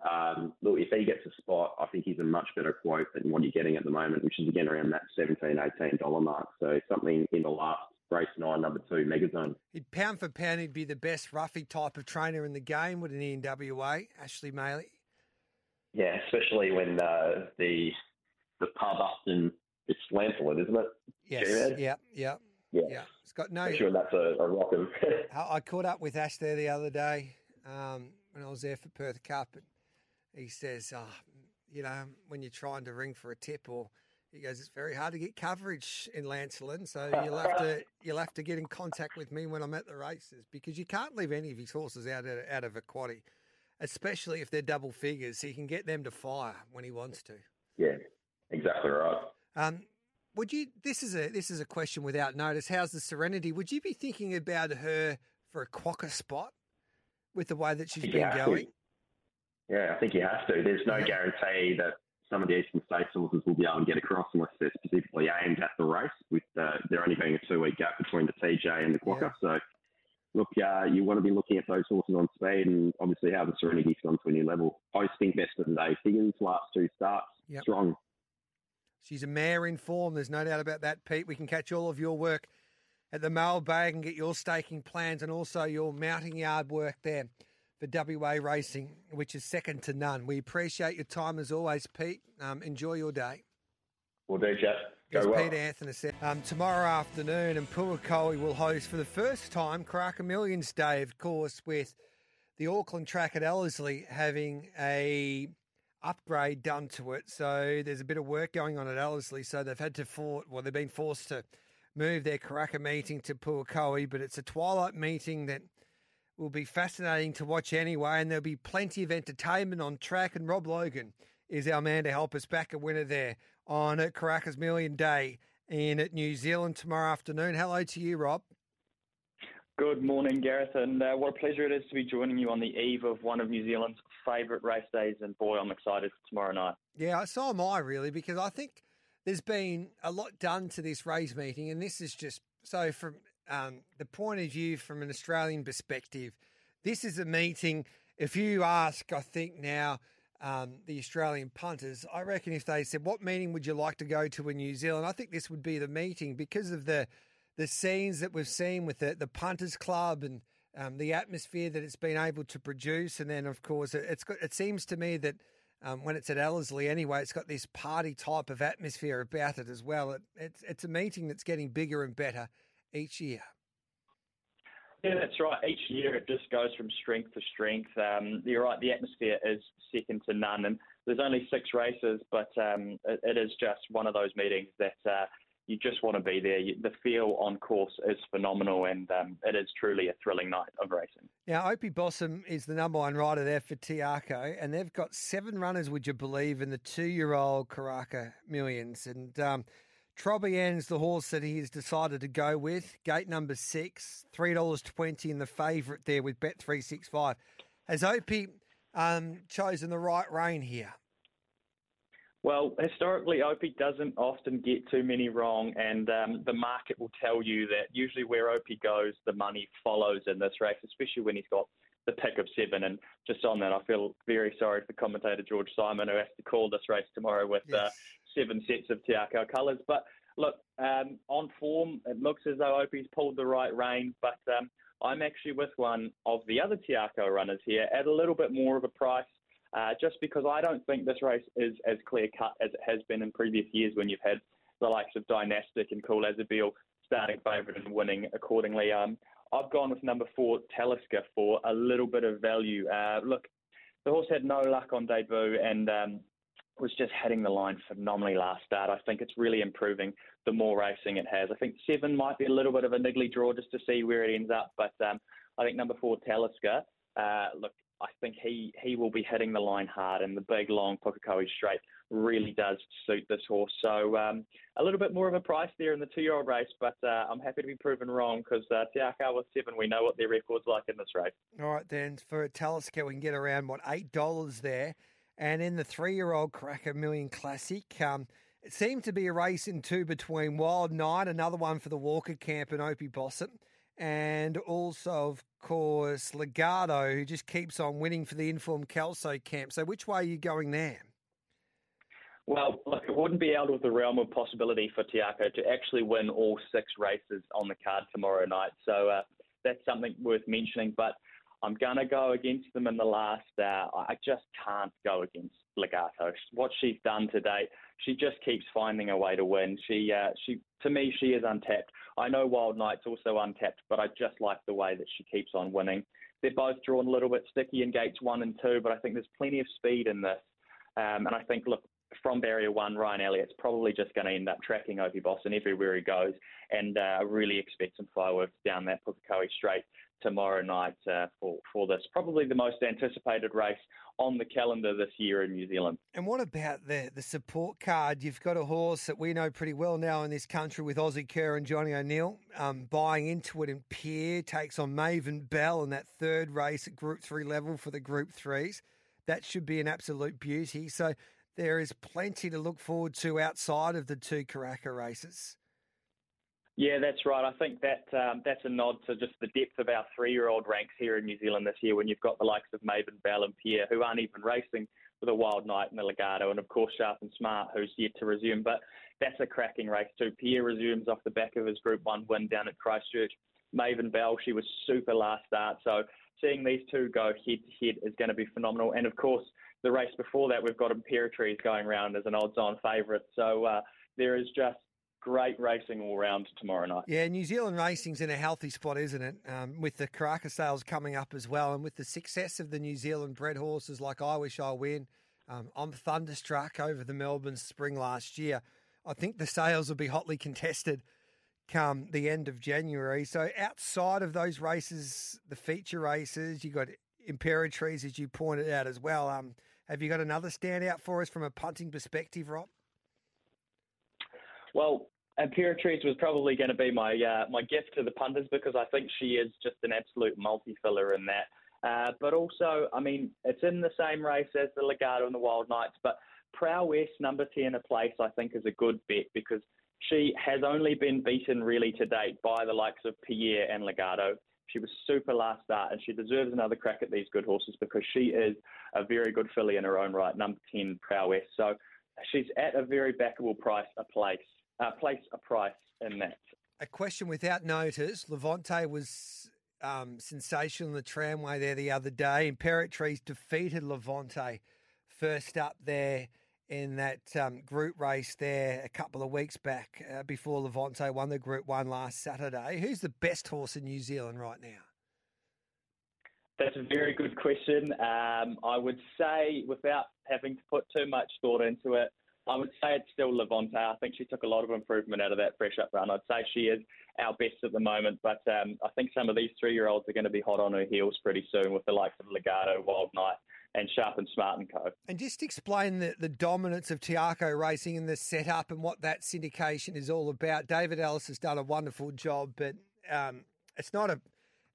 Um, look, if he gets a spot, I think he's a much better quote than what you're getting at the moment, which is again around that 17 $18 mark. So something in the last race nine, number two, Megazone. He'd pound for pound, he'd be the best roughy type of trainer in the game, wouldn't he, in WA? Ashley Maley. Yeah, especially when uh, the the pub up in it's Lamphlet, isn't it? Yes. Gerard? Yeah, yeah. Yeah. Yeah. It's got no. I'm sure that's a, a rockin'. I I caught up with Ash there the other day um, when I was there for Perth Cup, and he says, oh, you know, when you're trying to ring for a tip or He goes, it's very hard to get coverage in Lancelin, so you'll have to you'll have to get in contact with me when I'm at the races because you can't leave any of his horses out of, out of a quaddy, especially if they're double figures. He can get them to fire when he wants to. Yeah, exactly right. Um, would you? This is a this is a question without notice. How's the Serenity? Would you be thinking about her for a quokka spot with the way that she's been have to. going? Yeah, I think you have to. There's no guarantee that some of the Eastern States horses will be able to get across unless they're specifically aimed at the race, with uh, there only being a two week gap between the TJ and the Quokka. So, look, uh, you want to be looking at those horses on speed and obviously how the Serenity's gone to a new level. Hosting best of the day Higgins, last two starts, Yep. strong. She's a mare in form. There's no doubt about that, Pete. We can catch all of your work at the mailbag and get your staking plans and also your mounting yard work there for WA Racing, which is second to none. We appreciate your time as always, Pete. Um, enjoy your day. We'll do, Jeff. Go As well. Pete Anthony said, um, tomorrow afternoon, and Pukekohe will host for the first time Karaka Millions Day, of course, with the Auckland track at Ellerslie having a upgrade done to it. So there's a bit of work going on at Ellerslie. So they've had to for well, they've been forced to move their Karaka meeting to Pukekohe, but it's a twilight meeting that will be fascinating to watch anyway, and there'll be plenty of entertainment on track. And Rob Logan is our man to help us back a winner there on at Karaka Millions Day in at New Zealand tomorrow afternoon. Hello to you, Rob. Good morning, Gareth, and uh, what a pleasure it is to be joining you on the eve of one of New Zealand's favourite race days. And boy, I'm excited for tomorrow night. Yeah, so am I really, because I think there's been a lot done to this race meeting, and this is just so from um, the point of view from an Australian perspective, this is a meeting. If you ask, I think now um, the Australian punters, I reckon if they said, "What meeting would you like to go to in New Zealand?" I think this would be the meeting because of the the scenes that we've seen with the the punters club and um, the atmosphere that it's been able to produce, and then of course it, it's got. It seems to me that um, when it's at Ellerslie anyway, it's got this party type of atmosphere about it as well. It, it's it's a meeting that's getting bigger and better each year. Yeah, that's right. Each year it just goes from strength to strength. Um, you're right, the atmosphere is second to none, and there's only six races, but um, it, it is just one of those meetings that uh, you just want to be there. You, the feel on course is phenomenal, and um, it is truly a thrilling night of racing. Now, Opie Bosson is the number one rider there for Te Akau, and they've got seven runners, would you believe, in the two-year-old Karaka Millions. And um, Trobriand's the horse that he has decided to go with. Gate number six, three dollars twenty in the favourite there with Bet three six five. Has Opie um, chosen the right rein here? Well, historically, Opie doesn't often get too many wrong, and um, the market will tell you that usually where Opie goes, the money follows in this race, especially when he's got the pick of seven. And just on that, I feel very sorry for commentator George Simon, who has to call this race tomorrow with uh, seven sets of Te Akau colours. But look, um, on form, it looks as though Opie's pulled the right rein, but um, I'm actually with one of the other Te Akau runners here at a little bit more of a price. Uh, just because I don't think this race is as clear cut as it has been in previous years when you've had the likes of Dynastic and Cool Azabeel starting favourite and winning accordingly. Um, I've gone with number four, Talisker, for a little bit of value. Uh, look, the horse had no luck on debut and um, was just heading the line phenomenally last start. I think it's really improving the more racing it has. I think seven might be a little bit of a niggly draw just to see where it ends up, but um, I think number four, Talisker, uh, look, I think he, he will be hitting the line hard, and the big, long Pukekohe straight really does suit this horse. So um, a little bit more of a price there in the two-year-old race, but uh, I'm happy to be proven wrong because uh, Te Akau with seven, we know what their record's like in this race. All right, then for Talisker, we can get around what eight dollars there, and in the three-year-old Karaka Million Classic, um, it seemed to be a race in two between Wild Knight, another one for the Walker Camp and Opie Bosson, and also of course Legato, who just keeps on winning for the Informed Kelso Camp. So which way are you going there? Well, look, it wouldn't be out of the realm of possibility for Te Akau to actually win all six races on the card tomorrow night. So uh, that's something worth mentioning. But I'm going to go against them in the last. Uh, I just can't go against Legato. What she's done today, she just keeps finding a way to win. She, uh, she, to me, she is untapped. I know Wild Knight's also untapped, but I just like the way that she keeps on winning. They're both drawn a little bit sticky in gates one and two, but I think there's plenty of speed in this. Um, and I think, look, from barrier one, Ryan Elliott's probably just going to end up tracking Opie Bosson everywhere he goes, and uh, really expect some fireworks down that Pukekohe Straight tomorrow night uh, for for this. Probably the most anticipated race on the calendar this year in New Zealand. And what about the the support card? You've got a horse that we know pretty well now in this country with Aussie Kerr and Johnny O'Neill um, buying into it. And Pierre takes on Maven Bell in that third race at Group Three level for the Group Threes. That should be an absolute beauty. So there is plenty to look forward to outside of the two Karaka races. Yeah, that's right. I think that um, that's a nod to just the depth of our three-year-old ranks here in New Zealand this year. When you've got the likes of Maven Bell and Pierre, who aren't even racing with a Wild Knight and the Legato, and of course Sharp and Smart, who's yet to resume. But that's a cracking race too. Pierre resumes off the back of his Group One win down at Christchurch. Maven Bell, she was super last start, so seeing these two go head to head is going to be phenomenal. And of course, the race before that, we've got Imperatriz going around as an odds-on favourite. So uh, there is just great racing all round tomorrow night. Yeah, New Zealand racing's in a healthy spot, isn't it? Um, with the Karaka sales coming up as well, and with the success of the New Zealand bred horses like I Wish I Win, um, I'm thunderstruck over the Melbourne Spring last year. I think the sales will be hotly contested come the end of January. So outside of those races, the feature races, you got Imperatriz, as you pointed out as well. Um, have you got another standout for us from a punting perspective, Rob? Well, Imperatriz was probably going to be my uh, my gift to the punters because I think she is just an absolute multi-filler in that. Uh, but also, I mean, it's in the same race as the Legato and the Wild Knights, but Prowess number 10 a place, I think, is a good bet because she has only been beaten really to date by the likes of Pierre and Legato. She was super last start, and she deserves another crack at these good horses because she is a very good filly in her own right, number 10 Prowess. So she's at a very backable price, a place uh, place a price in that. A question without notice. Levante was um, sensational in the tramway there the other day. Imperatriz defeated Levante first up there in that um, group race there a couple of weeks back uh, before Levante won the Group 1 last Saturday. Who's the best horse in New Zealand right now? That's a very good question. Um, I would say, without having to put too much thought into it, I would say it's still Levante. I think she took a lot of improvement out of that fresh up run. I'd say she is our best at the moment, but um, I think some of these three year olds are going to be hot on her heels pretty soon with the likes of Legato, Wild Knight, and Sharp and Smart and Co. And just explain the, the dominance of Te Akau Racing and the setup and what that syndication is all about. David Ellis has done a wonderful job, but um, it's not a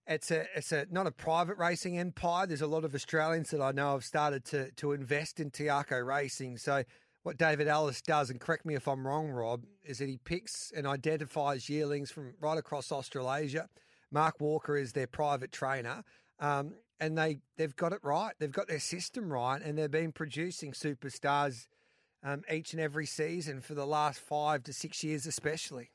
it's a it's a not a private racing empire. There's a lot of Australians that I know have started to to invest in Te Akau Racing. So what David Ellis does, and correct me if I'm wrong, Rob, is that he picks and identifies yearlings from right across Australasia. Mark Walker is their private trainer, um, and they they've got it right. They've got their system right, and they've been producing superstars um, each and every season for the last five to six years, especially.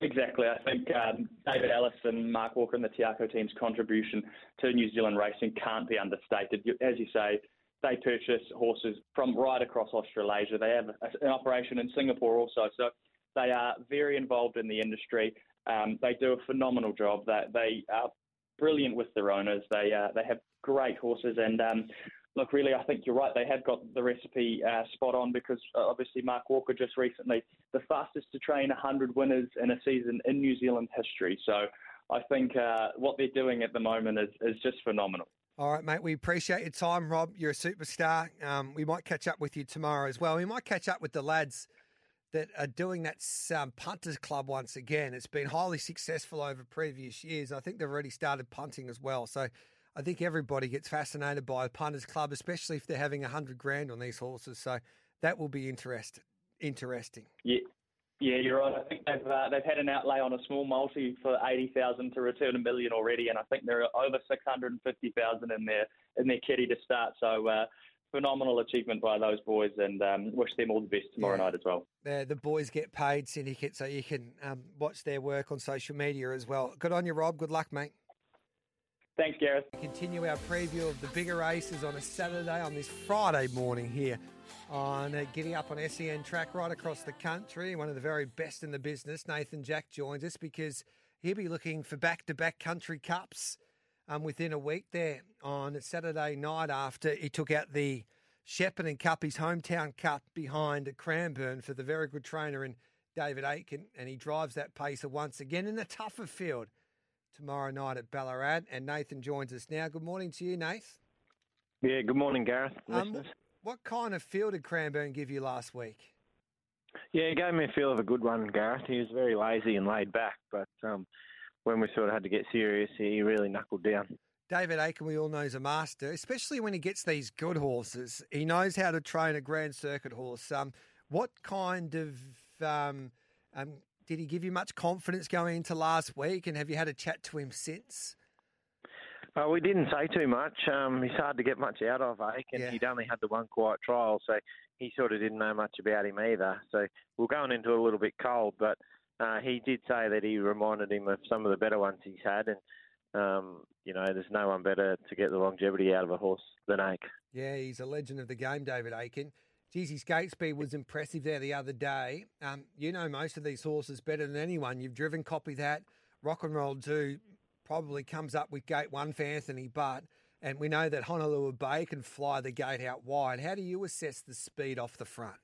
Exactly. I think um, David Ellis and Mark Walker and the Te Akau team's contribution to New Zealand racing can't be understated. As you say, they purchase horses from right across Australasia. They have an operation in Singapore also, so they are very involved in the industry. Um, they do a phenomenal job. They, they are brilliant with their owners. They uh, they have great horses, and um, look, really, I think you're right. They have got the recipe uh, spot on because uh, obviously Mark Walker just recently the fastest to train 100 winners in a season in New Zealand history. So I think uh, what they're doing at the moment is is just phenomenal. All right, mate. We appreciate your time, Rob. You're a superstar. Um, we might catch up with you tomorrow as well. We might catch up with the lads that are doing that um, punters club once again. It's been highly successful over previous years. I think they've already started punting as well. So I think everybody gets fascinated by a punters club, especially if they're having a hundred grand on these horses. So that will be interest, interesting. Yeah, yeah, you're right. I think they've uh, they've had an outlay on a small multi for eighty thousand to return a million already, and I think there are over six hundred and fifty thousand in their in their kitty to start. So uh, phenomenal achievement by those boys, and um, wish them all the best tomorrow yeah. night as well. The, the boys get paid syndicate, so you can um, watch their work on social media as well. Good on you, Rob. Good luck, mate. Thanks, Gareth. Continue our preview of the bigger races on a Saturday on this Friday morning here on uh, getting up on SEN track right across the country. One of the very best in the business, Nathan Jack, joins us because he'll be looking for back to back country cups um, within a week there on Saturday night after he took out the Shepparton Cup, his hometown cup behind Cranbourne for the very good trainer in David Aiken, and he drives that pacer once again in a tougher field tomorrow night at Ballarat. And Nathan joins us now. Good morning to you, Nath. Yeah, good morning, Gareth. Um. What kind of feel did Cranbourne give you last week? Yeah, he gave me a feel of a good one, Gareth. He was very lazy and laid back, but um, when we sort of had to get serious, he really knuckled down. David Aiken, we all know, is a master, especially when he gets these good horses. He knows how to train a Grand Circuit horse. Um, what kind of um, um, did he give you much confidence going into last week? And have you had a chat to him since? Uh, we didn't say too much. Um, he's hard to get much out of, Aiken. Yeah. He'd only had the one quiet trial, so he sort of didn't know much about him either. So we're going into it a little bit cold, but uh, he did say that he reminded him of some of the better ones he's had, and um, you know, there's no one better to get the longevity out of a horse than Ake. Yeah, he's a legend of the game, David Aiken. Geez, his gate speed was impressive there the other day. Um, you know most of these horses better than anyone. You've driven copy that. Rock and Roll 2 probably comes up with gate one for Anthony Butt. And we know that Honolulu Bay can fly the gate out wide. How do you assess the speed off the front?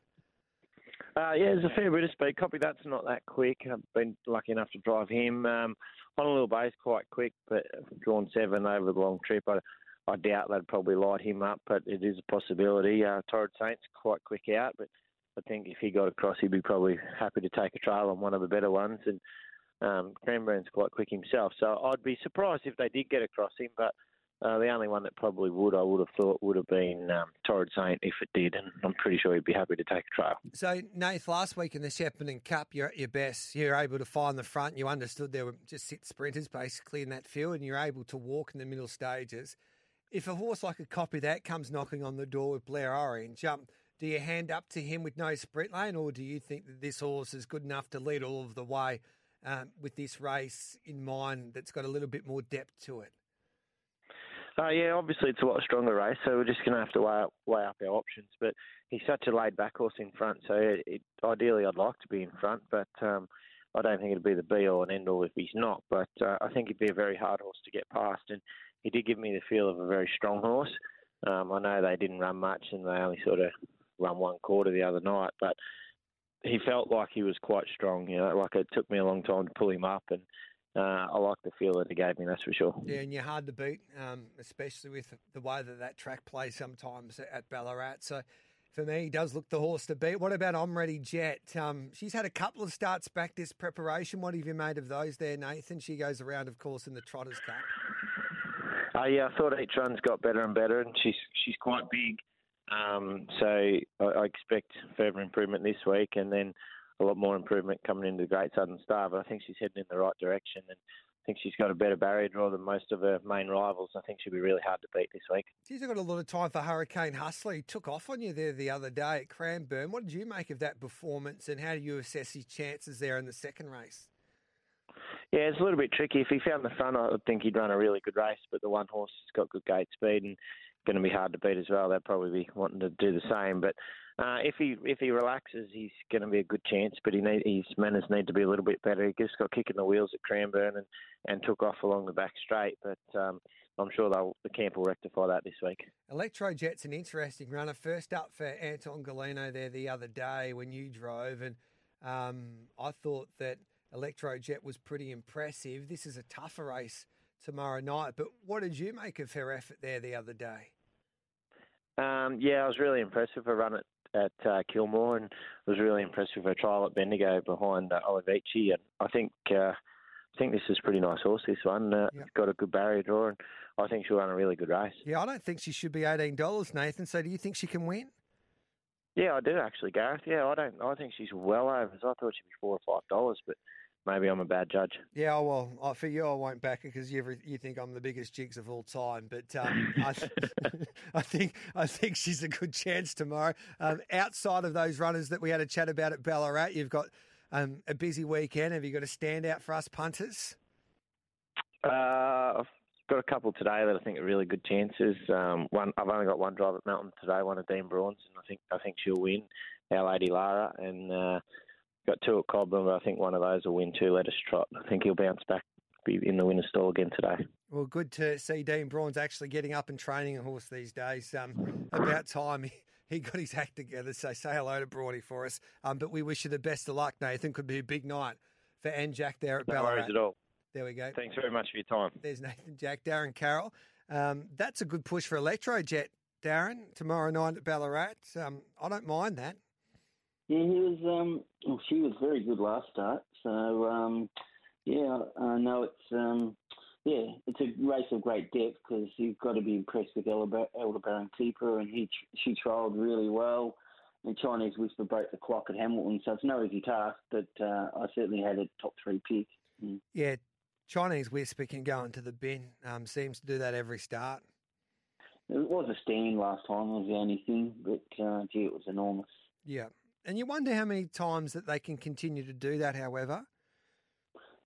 Uh, yeah, there's a fair bit of speed. Copy that's not that quick. I've been lucky enough to drive him. Um, Honolulu Bay's quite quick, but drawn seven over the long trip. I, I doubt they'd probably light him up, but it is a possibility. Uh, Torrid Saint's quite quick out, but I think if he got across, he'd be probably happy to take a trail on one of the better ones. And um, Cranbourne's quite quick himself, so I'd be surprised if they did get across him. But uh, the only one that probably would, I would have thought, would have been um, Torrid Saint if it did, and I'm pretty sure he'd be happy to take a trail. So, Nath, last week in the Shepparton Cup, you're at your best. You're able to find the front. You understood there were just six sprinters basically in that field, and you're able to walk in the middle stages. If a horse like a copy that comes knocking on the door with Blair Orange, do you hand up to him with no sprint lane, or do you think that this horse is good enough to lead all of the way um, with this race in mind that's got a little bit more depth to it? Uh, yeah, obviously it's a lot stronger race, so we're just going to have to weigh up, weigh up our options. But he's such a laid back horse in front, so it, it, ideally I'd like to be in front, but um, I don't think it'd be the be all and end all if he's not. But uh, I think he'd be a very hard horse to get past, and he did give me the feel of a very strong horse. Um, I know they didn't run much, and they only sort of run one quarter the other night, but he felt like he was quite strong. You know, like it took me a long time to pull him up, and uh, I like the feel that he gave me. That's for sure. Yeah, and you're hard to beat, um, especially with the way that that track plays sometimes at Ballarat. So for me, he does look the horse to beat. What about I'm Ready Jet? Um, she's had a couple of starts back this preparation. What have you made of those there, Nathan? She goes around, of course, in the Trotters Cup. Uh, yeah, I thought each run's got better and better, and she's she's quite big. Um, so I, I expect further improvement this week, and then a lot more improvement coming into the Great Southern Star. But I think she's heading in the right direction, and I think she's got a better barrier draw than most of her main rivals. I think she'll be really hard to beat this week. She's got a lot of time for Hurricane Hustler. He took off on you there the other day at Cranbourne. What did you make of that performance, and how do you assess his chances there in the second race? Yeah, it's a little bit tricky. If he found the front, I would think he'd run a really good race. But the one horse has got good gate speed and going to be hard to beat as well. They'd probably be wanting to do the same. But uh, if he if he relaxes, he's going to be a good chance. But he need, his manners need to be a little bit better. He just got kicking the wheels at Cranbourne and, and took off along the back straight. But um, I'm sure they'll, the camp will rectify that this week. Electrojet's an interesting runner. First up for Anton Golino there the other day when you drove, and um, I thought that Electrojet was pretty impressive. This is a tougher race tomorrow night, but what did you make of her effort there the other day? Um, yeah, I was really impressed with her run at, at uh, Kilmore and was really impressed with her trial at Bendigo behind uh, Olivici. And I think uh, I think this is a pretty nice horse. This one, uh, Yep. got a good barrier draw, and I think she'll run a really good race. Yeah, I don't think she should be eighteen dollars, Nathan. So, do you think she can win? Yeah, I do actually, Gareth. Yeah, I don't. I think she's well over. I thought she'd be four or five dollars, but maybe I'm a bad judge. Yeah, well, for you, I won't back her because you you think I'm the biggest jigs of all time. But um, I, I think I think she's a good chance tomorrow. Um, outside of those runners that we had a chat about at Ballarat, you've got um, a busy weekend. Have you got a standout for us punters? Uh, I've got a couple today that I think are really good chances. Um, one, I've only got one drive at Melton today, one at Dean Brawns, and I think I think she'll win. Our Lady Lara, and uh, got two at Cobram, but I think one of those will win two. Let us trot. I think he'll bounce back, be in the winner's stall again today. Well, good to see Dean Braun's actually getting up and training a horse these days. Um, about time he, he got his act together. So say hello to Brawny for us. Um, but we wish you the best of luck, Nathan. Could be a big night for N Jack there at No Ballarat. worries at all. There we go. Thanks very much for your time. There's Nathan Jack, Darren Carroll. Um, that's a good push for Electrojet, Darren, tomorrow night at Ballarat. Um, I don't mind that. Yeah, he was. Um, well, she was very good last start. So um, yeah, I know it's. Um, yeah, it's a race of great depth because you've got to be impressed with Elder Baron Keeper, and he she trialled really well. And Chinese Whisper broke the clock at Hamilton, so it's no easy task. But uh, I certainly had a top three pick. Mm. Yeah, Chinese Whisper can go into the bin. Um, seems to do that every start. It was a stand last time, was the only thing, but uh, gee, it was enormous. Yeah. And you wonder how many times that they can continue to do that, however.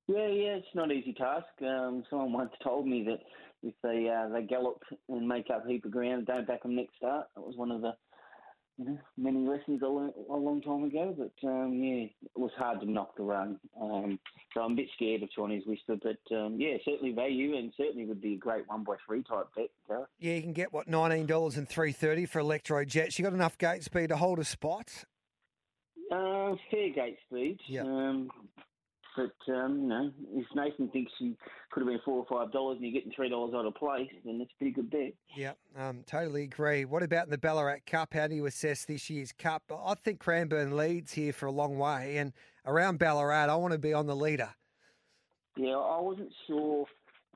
Yeah, yeah, it's not an easy task. Um, someone once told me that if they uh, they gallop and make up a heap of ground, don't back them next start. That was one of the you know, many lessons I learned a long time ago. But um, yeah, it was hard to knock the run. Um, so I'm a bit scared of Chinese Whisper, but um, yeah, certainly value and certainly would be a great one by three type bet. Gareth. Yeah, you can get what nineteen dollars and three thirty for Electrojet. She got enough gate speed to hold a spot. Uh, fair gate speed. Yeah. Um, but um, you know, if Nathan thinks he could have been four or five dollars and you're getting three dollars out of place, then it's a pretty good bet. Yeah, um, totally agree. What about in the Ballarat Cup? How do you assess this year's Cup? I think Cranbourne leads here for a long way, and around Ballarat, I want to be on the leader. Yeah, I wasn't sure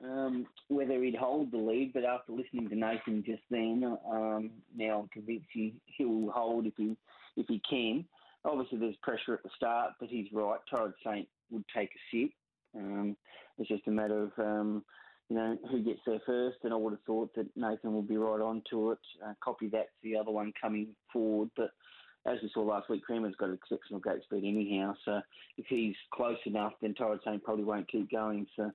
um, whether he'd hold the lead, but after listening to Nathan just then, um, now I'm convinced he, he'll hold if he if he can. Obviously, there's pressure at the start, but he's right. Torrid Saint would take a sit. Um, it's just a matter of um, you know who gets there first, and I would have thought that Nathan will be right on to it. Uh, copy that to the other one coming forward, but as we saw last week, Creamer's got exceptional gate speed anyhow. So if he's close enough, then Torrid Saint probably won't keep going. So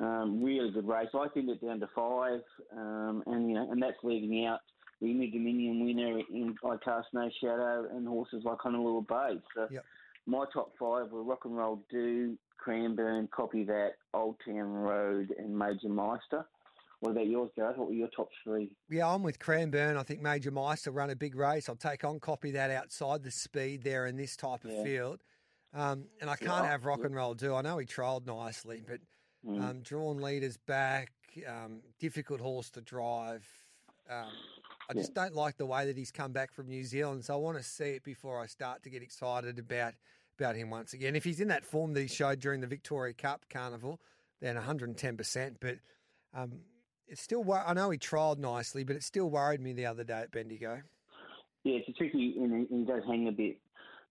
um, really good race. I think it down to five, um, and you know, and that's leaving out the New Dominion winner in I Cast No Shadow and horses like Honolulu Bay. So my top five were Rock and Roll Do, Cranbourne, Copy That, Old Town Road, and Major Meister. What about yours, Gareth? What were your top three? Yeah, I'm with Cranbourne. I think Major Meister run a big race. I'll take on copy that outside the speed there in this type of Yeah. field. Um, and I can't Yeah. have rock and roll do. I know he trialled nicely, but Mm. um, drawn leaders back, um, difficult horse to drive. Um, I just don't like the way that he's come back from New Zealand, so I want to see it before I start to get excited about about him once again. If he's in that form that he showed during the Victoria Cup Carnival, then 110%. But um, it's still, wor- I know he trialled nicely, but it still worried me the other day at Bendigo. Yeah, it's a tricky, and he- does hang a bit.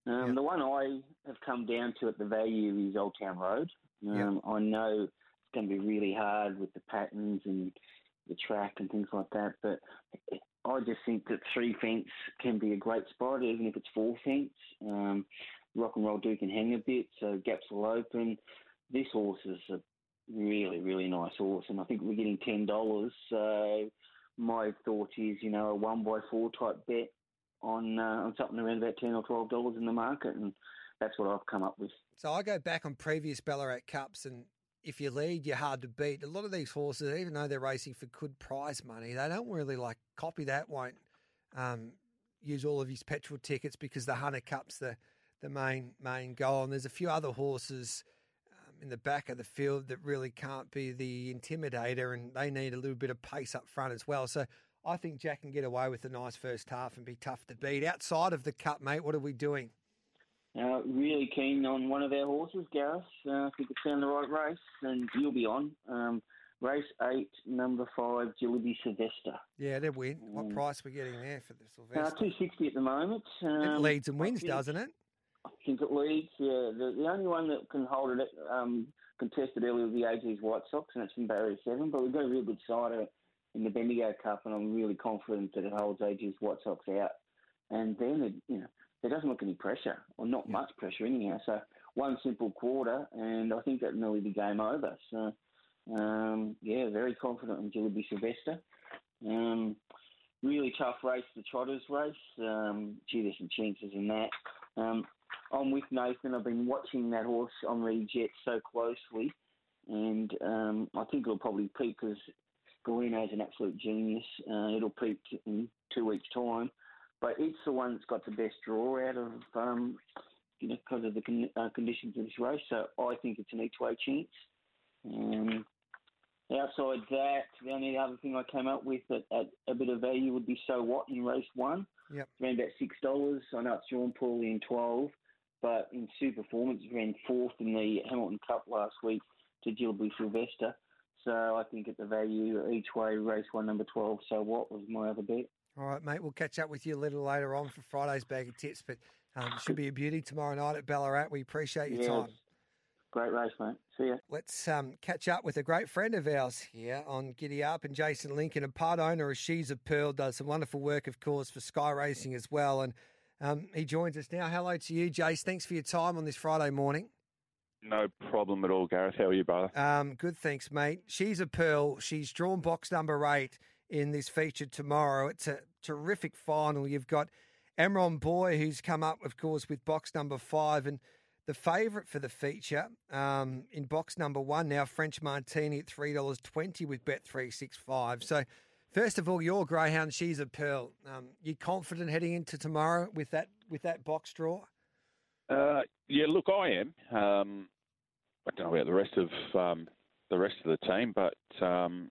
Um, The one I have come down to at the value is Old Town Road. Um, I know it's going to be really hard with the patterns and the track and things like that, but I just think that three fence can be a great spot, even if it's four fence. Um, rock and roll do can hang a bit, so gaps will open. This horse is a really, really nice horse, and I think we're getting ten dollars. So my thought is, you know, a one by four type bet on uh, on something around about ten or twelve dollars in the market, and that's what I've come up with. So I go back on previous Ballarat Cups, and if you lead, you're hard to beat. A lot of these horses, even though they're racing for good prize money, they don't really like copy that. Won't um, use all of his petrol tickets because the Hunter Cup's the the main main goal. And there's a few other horses um, in the back of the field that really can't be the intimidator, and they need a little bit of pace up front as well. So. I think Jack can get away with a nice first half and be tough to beat. Outside of the cup, mate, what are we doing? Uh, really keen on one of our horses, Gareth. Uh, if we could found the right race, and you'll be on. Um, race eight, number five, Jillaby Sylvester. Yeah, they win. What Mm. price we getting there for the Uh, Sylvester? two sixty at the moment. it Um, leads and wins, think- doesn't it? I think it leads. Yeah, the, the only one that can hold it um, contested earlier was the AG's White Sox, and it's from Barrier Seven. But we've got a real good cider in the Bendigo Cup, and I'm really confident that it holds AG's White Sox out. And then, it, you know, there doesn't look any pressure, or not much pressure anyhow. So one simple quarter, and I think that nearly be game over. So um, yeah, very confident in Jillaby Sylvester. Um, really tough race, the Trotters race. Um, gee, there's some chances in that. Um, I'm with Nathan. I've been watching that horse on Jet so closely, and um, I think it'll probably peak because Golino's an absolute genius. Uh, it'll peak in two weeks' time. But it's the one that's got the best draw out of um, you know because of the con- uh, conditions of this race. So I think it's an each way chance. Um, outside that, the only other thing I came up with at, at a bit of value would be so what in race one. Yep. Around about six dollars. I know it's Sean Paulie in twelve, but in Super Performance ran fourth in the Hamilton Cup last week to Gilby Sylvester. So I think at the value each way race one number twelve. So what was my other bet? All right, mate. We'll catch up with you a little later on for Friday's bag of tips, but um, it should be a beauty tomorrow night at Ballarat. We appreciate your Yeah, time. Great race, mate. See ya. Let's um, catch up with a great friend of ours here on Giddy Up and Jason Lincoln, a part owner of She's a Pearl, does some wonderful work, of course, for Sky Racing as well. And um, he joins us now. Hello to you, Jace. Thanks for your time on this Friday morning. No problem at all, Gareth. How are you, brother? Um, good, thanks, mate. She's a Pearl. She's drawn box number eight in this feature tomorrow. It's a terrific final. You've got Emron Boy, who's come up, of course, with box number five, and the favourite for the feature um, in box number one now, French Martini at three dollars twenty with Bet three six five. So, first of all, your greyhound, she's a pearl. Um, you confident heading into tomorrow with that with that box draw? Uh, yeah, look, I am. Um, I don't know about the rest of um, the rest of the team, but um,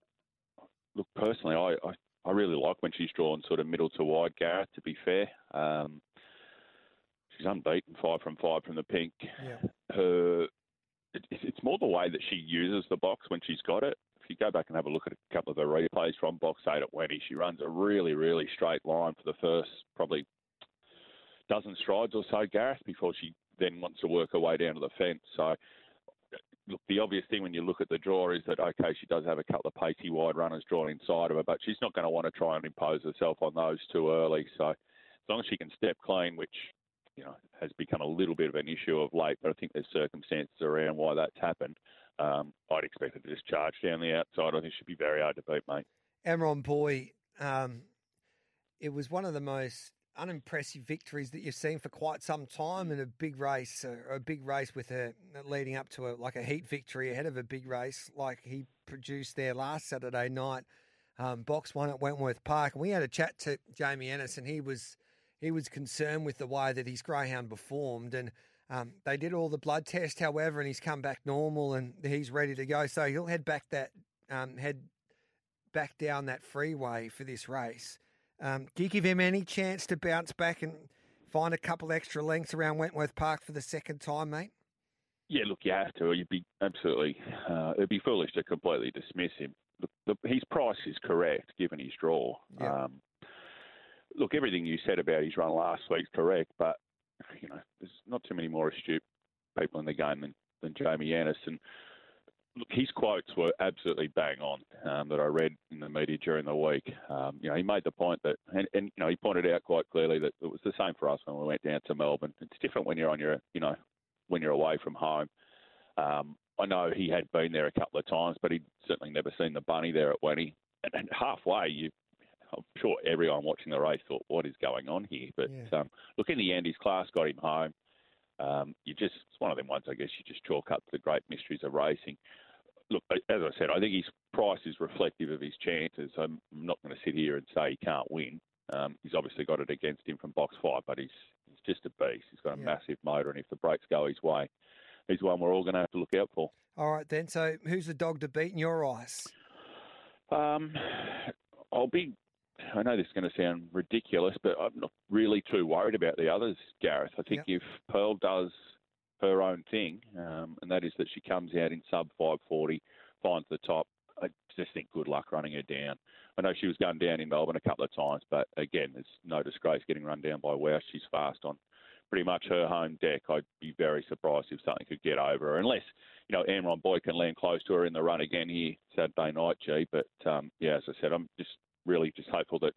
look, personally, I, I, I really like when she's drawn sort of middle to wide, Gareth. To be fair, um, she's unbeaten, five from five from the pink. Yeah. Her, it, it's more the way that she uses the box when she's got it. If you go back and have a look at a couple of her replays from box eight at Wendy, she runs a really, really straight line for the first probably dozen strides or so, Gareth, before she then wants to work her way down to the fence. So, look, the obvious thing when you look at the draw is that, okay, she does have a couple of pacey wide runners drawn inside of her, but she's not going to want to try and impose herself on those too early. So, as long as she can step clean, which, you know, has become a little bit of an issue of late, but I think there's circumstances around why that's happened. Um, I'd expect her to just charge down the outside. I think she'd be very hard to beat, mate. Emron Boy, um, it was one of the most unimpressive victories that you've seen for quite some time in a big race, uh, a big race with a leading up to a like a heat victory ahead of a big race like he produced there last Saturday night. Um, box one at Wentworth Park, and we had a chat to Jamie Ennis, and he was he was concerned with the way that his greyhound performed, and um, they did all the blood tests, however, and he's come back normal, and he's ready to go. So he'll head back that um, head back down that freeway for this race. Um, do you give him any chance to bounce back and find a couple extra lengths around Wentworth Park for the second time, mate? Yeah, look, you have to. You'd be absolutely. Uh, it'd be foolish to completely dismiss him. Look, the, his price is correct given his draw. Um, look, everything you said about his run last week's correct, but you know, there's not too many more astute people in the game than, than Jamie Yanis. Look, his quotes were absolutely bang on um, that I read in the media during the week. Um, you know, he made the point that, and, and you know, he pointed out quite clearly that it was the same for us when we went down to Melbourne. It's different when you're on your, you know, when you're away from home. Um, I know he had been there a couple of times, but he'd certainly never seen the bunny there at Wenny. And, and halfway, you, I'm sure everyone watching the race thought, "What is going on here?" But um, look, in the end, his class got him home. Um, you just it's one of them ones, I guess. You just chalk up to the great mysteries of racing. Look, as I said, I think his price is reflective of his chances. I'm not going to sit here and say he can't win. Um, he's obviously got it against him from box five, but he's he's just a beast. He's got a Yeah. massive motor, and if the brakes go his way, he's one we're all going to have to look out for. All right, then. So who's the dog to beat in your eyes? Um, I'll be. I know this is going to sound ridiculous, but I'm not really too worried about the others, Gareth. I think if Pearl does her own thing, um, and that is that she comes out in sub 540, finds the top, I just think good luck running her down. I know she was going down in Melbourne a couple of times, but again, there's no disgrace getting run down by Welsh. She's fast on pretty much her home deck. I'd be very surprised if something could get over her, unless you know Amron Boy can land close to her in the run again here Saturday night, G. But um, yeah, as I said, I'm just really just hopeful that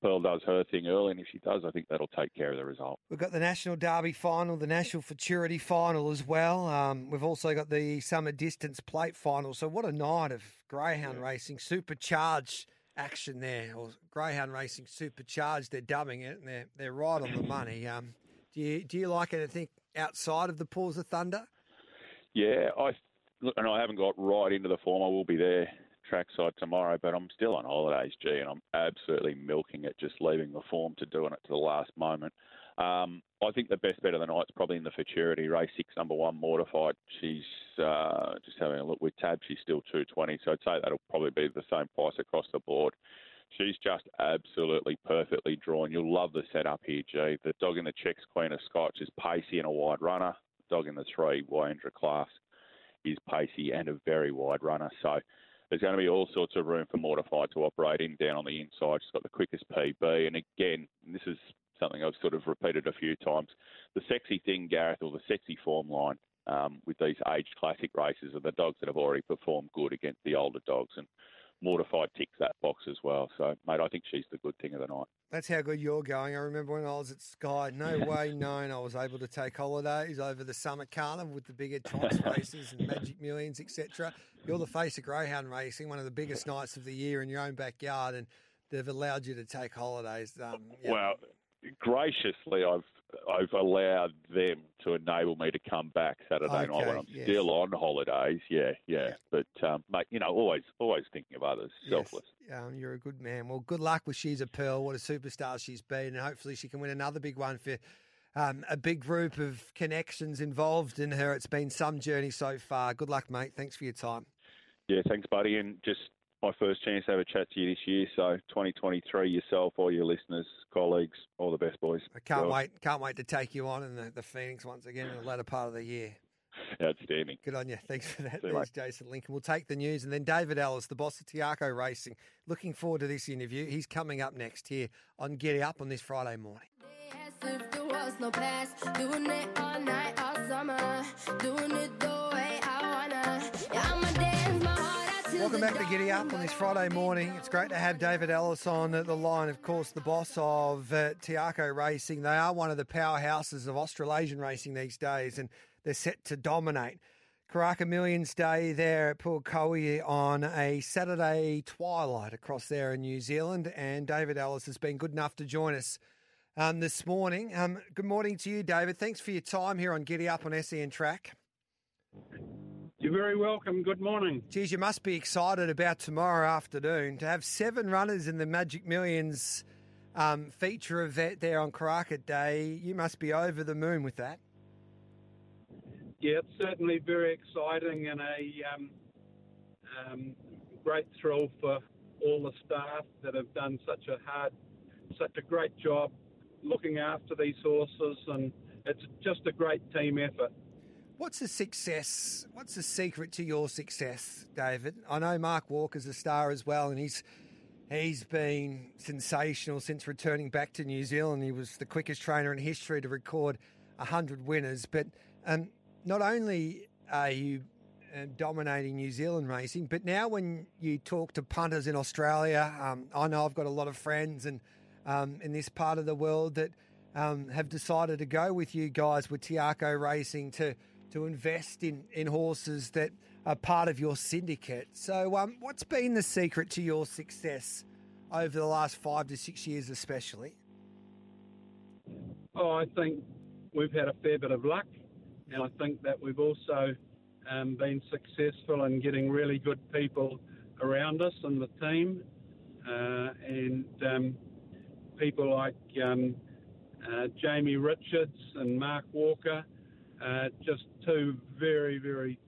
Pearl does her thing early, and if she does, I think that'll take care of the result. We've got the National Derby final, the National Futurity final as well. Um, we've also got the Summer Distance Plate final. So what a night of greyhound racing, supercharged action there, or greyhound racing supercharged. They're dubbing it, and they're they're right on the money. Um, do you do you like anything outside of the Paws of Thunder? Yeah, I and I haven't got right into the form. I will be there trackside tomorrow, but I'm still on holidays, G, and I'm absolutely milking it, just leaving the form to doing it to the last moment. Um, I think the best bet of the night's probably in the futurity race six, number one, mortified. She's uh, just having a look with Tab. She's still two twenty, so I'd say that'll probably be the same price across the board. She's just absolutely perfectly drawn. You'll love the setup here, G. The dog in the checks, Queen of Scotch, is pacey and a wide runner. Dog in the three, Wyandra Class, is pacey and a very wide runner. So there's going to be all sorts of room for Mortified to operate in down on the inside. She's got the quickest PB. And again, this is something I've sort of repeated a few times. The sexy thing, Gareth, or the sexy form line um, with these aged classic races are the dogs that have already performed good against the older dogs. And Mortified ticks that box as well. So, mate, I think she's the good thing of the night. That's how good you're going. I remember when I was at Sky, no way known I was able to take holidays over the summer carnival with the bigger trots races and Magic Millions, etc. You're the face of greyhound racing, one of the biggest nights of the year in your own backyard, and they've allowed you to take holidays. Um, yeah. Well, graciously, I've I've allowed them to enable me to come back Saturday night when I'm yes. still on holidays. Yeah, yeah. But um, mate, you know, always always thinking of others, selfless. Um, you're a good man. Well, good luck with She's a Pearl. What a superstar she's been, and hopefully she can win another big one for um, a big group of connections involved in her. It's been some journey so far. Good luck, mate. Thanks for your time. Yeah, thanks, buddy. And just my first chance to have a chat to you this year. So 2023, yourself, all your listeners, colleagues, all the best, boys. I can't Well, wait. Can't wait to take you on in the, the Phoenix once again in the latter part of the year. Outstanding. Good on you. Thanks for that. See you, There's Jason Lincoln. We'll take the news and then David Ellis, the boss of Te Akau Racing. Looking forward to this interview. He's coming up next here on Giddy Up on this Friday morning. If there was no past, doing it all night, all summer, doing it the way I wanna. Yeah, Welcome back to Giddy Up on this Friday morning. It's great to have David Ellis on the line, of course, the boss of uh, Te Akau Racing. They are one of the powerhouses of Australasian racing these days, and they're set to dominate. Karaka Millions Day there at Pukekohe on a Saturday twilight across there in New Zealand, and David Ellis has been good enough to join us um, this morning. Um, good morning to you, David. Thanks for your time here on Giddy Up on SEN Track. You're very welcome. Good morning. Geez, you must be excited about tomorrow afternoon to have seven runners in the Magic Millions um, feature event there on Karaka Day. You must be over the moon with that. Yeah, it's certainly very exciting and a um, um, great thrill for all the staff that have done such a hard, such a great job looking after these horses, and it's just a great team effort. What's the success? What's the secret to your success, David? I know Mark Walker's a star as well, and he's he's been sensational since returning back to New Zealand. He was the quickest trainer in history to record hundred winners. But um, not only are you uh, dominating New Zealand racing, but now when you talk to punters in Australia, um, I know I've got a lot of friends and um, in this part of the world that um, have decided to go with you guys with Te Akau Racing to to invest in, in horses that are part of your syndicate. So, um, what's been the secret to your success over the last five to six years, especially? Oh, I think we've had a fair bit of luck, and I think that we've also um, been successful in getting really good people around us in the team, uh, and um, people like um, uh, Jamie Richards and Mark Walker, uh, just two very, very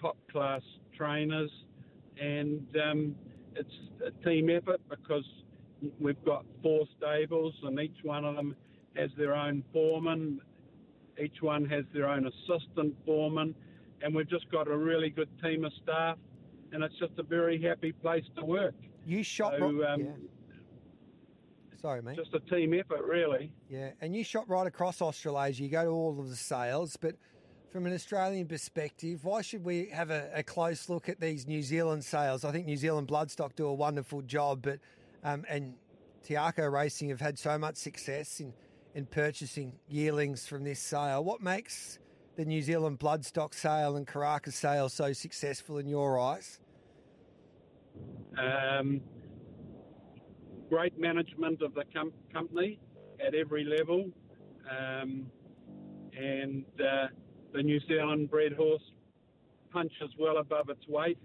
top class trainers, and um, it's a team effort because we've got four stables, and each one of them has their own foreman. Each one has their own assistant foreman, and we've just got a really good team of staff, and it's just a very happy place to work. You shot. So, um, yeah. Sorry, mate. Just a team effort, really. Yeah, and you shot right across Australasia. You go to all of the sales, but from an Australian perspective, why should we have a, a close look at these New Zealand sales? I think New Zealand Bloodstock do a wonderful job, but um, and Te Akau Racing have had so much success in in purchasing yearlings from this sale. What makes the New Zealand Bloodstock sale and Karaka sale so successful in your eyes? Um, great management of the com- company at every level, um, and uh, the New Zealand bred horse punches well above its weight.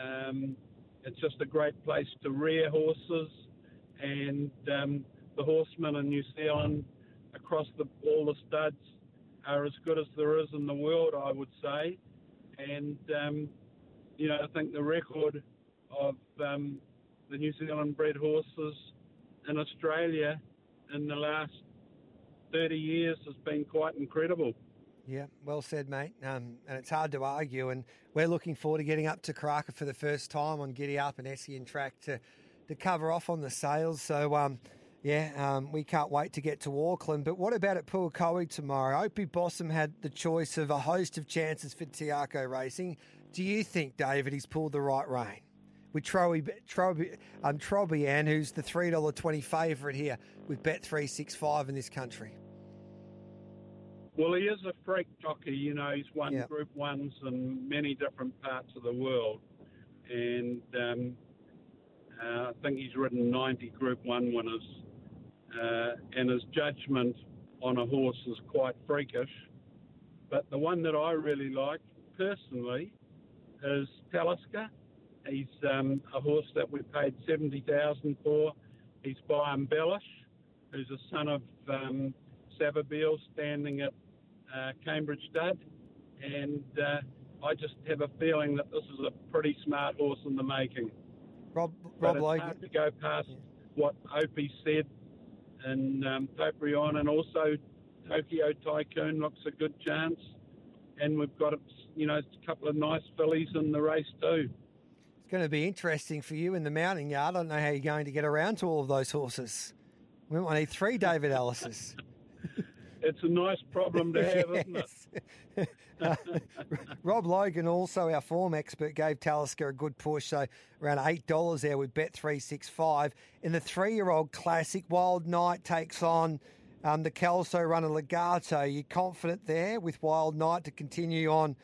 Um, it's just a great place to rear horses, and um, the horsemen in New Zealand across the, all the studs are as good as there is in the world, I would say. And um, you know, I think the record of um, the New Zealand bred horses in Australia in the last 30 years has been quite incredible. Yeah, well said, mate. Um, and it's hard to argue. And we're looking forward to getting up to Karaka for the first time on Giddy Up and SEN track to, to cover off on the sales. So, um, yeah, um, we can't wait to get to Auckland. But what about at Pukekohe tomorrow? Opie Bosson had the choice of a host of chances for Te Akau Racing. Do you think, David, he's pulled the right rein? With Troby, Troby, um, Trobriand, who's the $3.20 favourite here with Bet365 in this country. Well, he is a freak jockey. You know, he's won Yeah. Group Ones in many different parts of the world, and um, uh, I think he's ridden 90 Group One winners. Uh, and his judgment on a horse is quite freakish. But the one that I really like personally is Talisker. He's um, a horse that we paid seventy thousand for. He's by Embellish, who's a son of um, Savabeel, standing at uh, Cambridge Stud, and uh, I just have a feeling that this is a pretty smart horse in the making. Rob, But Rob it's Logan. hard to go past what Opie said, and um, Trobriand, and also Tokyo Tycoon looks a good chance, and we've got you know a couple of nice fillies in the race too. Going to be interesting for you in the mounting yard. I don't know how you're going to get around to all of those horses. We might need three David Ellis's. It's a nice problem to have, isn't it? Uh, Rob Logan, also our form expert, gave Talisker a good push, so around eight dollars there with Bet three six five. In the three-year-old classic, Wild Knight takes on um, the Kelso runner Legato. You confident there with Wild Knight to continue on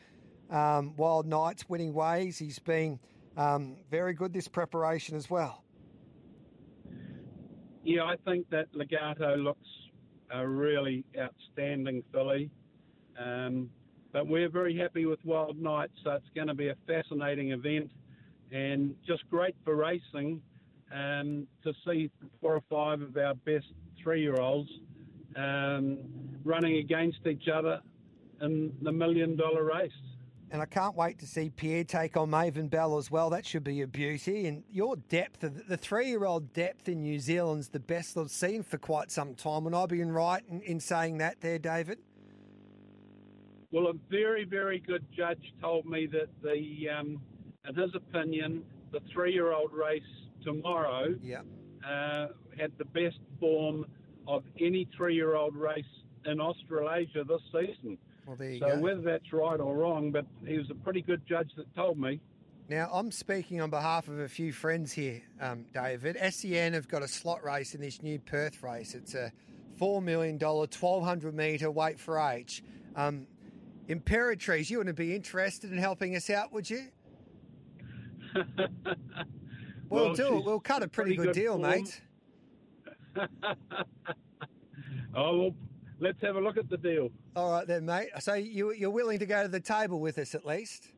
um, Wild Knight's winning ways? He's been um, very good this preparation as well. Yeah, I think that Legato looks a really outstanding filly. Um, but we're very happy with Wild Knight, so it's going to be a fascinating event and just great for racing um, to see four or five of our best three year olds um, running against each other in the million dollar race. And I can't wait to see Pierre take on Maven Bell as well. That should be a beauty. And your depth, the- the three year old depth in New Zealand's the best I've seen for quite some time. Would I be right in, in saying that there, David? Well, a very, very good judge told me that the, um, in his opinion, the three-year-old race tomorrow yeah. uh, had the best form of any three-year-old race in Australasia this season. Well, there you so go. whether that's right or wrong, but he was a pretty good judge that told me. Now, I'm speaking on behalf of a few friends here, um, David. SEN have got a slot race in this new Perth race. It's a $4 million, 1,200 metre weight for age. Um, Imperatriz, you wouldn't be interested in helping us out, would you? We'll, Well, do it. We'll cut a pretty, pretty good, good deal, form. mate. Oh, well, let's have a look at the deal. All right, then, mate. So you, you're willing to go to the table with us at least?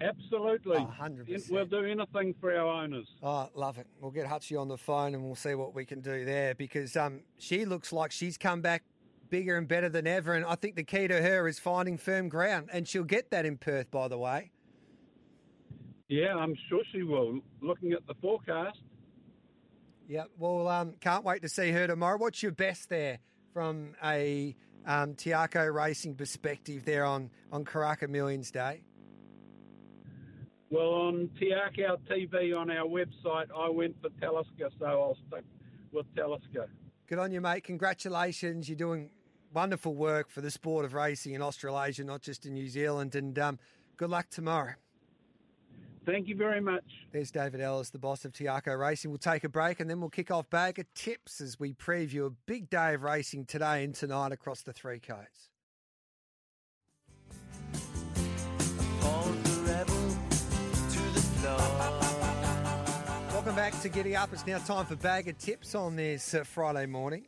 Absolutely. Oh, 100%. We'll do anything for our owners. Oh, love it. We'll get Hutchie on the phone and we'll see what we can do there because um, she looks like she's come back bigger and better than ever. And I think the key to her is finding firm ground. And she'll get that in Perth, by the way. Yeah, I'm sure she will. Looking at the forecast. Yeah, well, um, can't wait to see her tomorrow. What's your best there from a um, Te Akau Racing perspective there on, on Karaka Millions Day? Well, on Te Akau TV on our website, I went for Talisker, so I'll stick with Talisker. Good on you, mate. Congratulations. You're doing wonderful work for the sport of racing in Australasia, not just in New Zealand. And um, good luck tomorrow. Thank you very much. There's David Ellis, the boss of Te Akau Racing. We'll take a break and then we'll kick off bag of tips as we preview a big day of racing today and tonight across the three codes. Welcome back to Giddy Up. It's now time for bag of tips on this uh, Friday morning.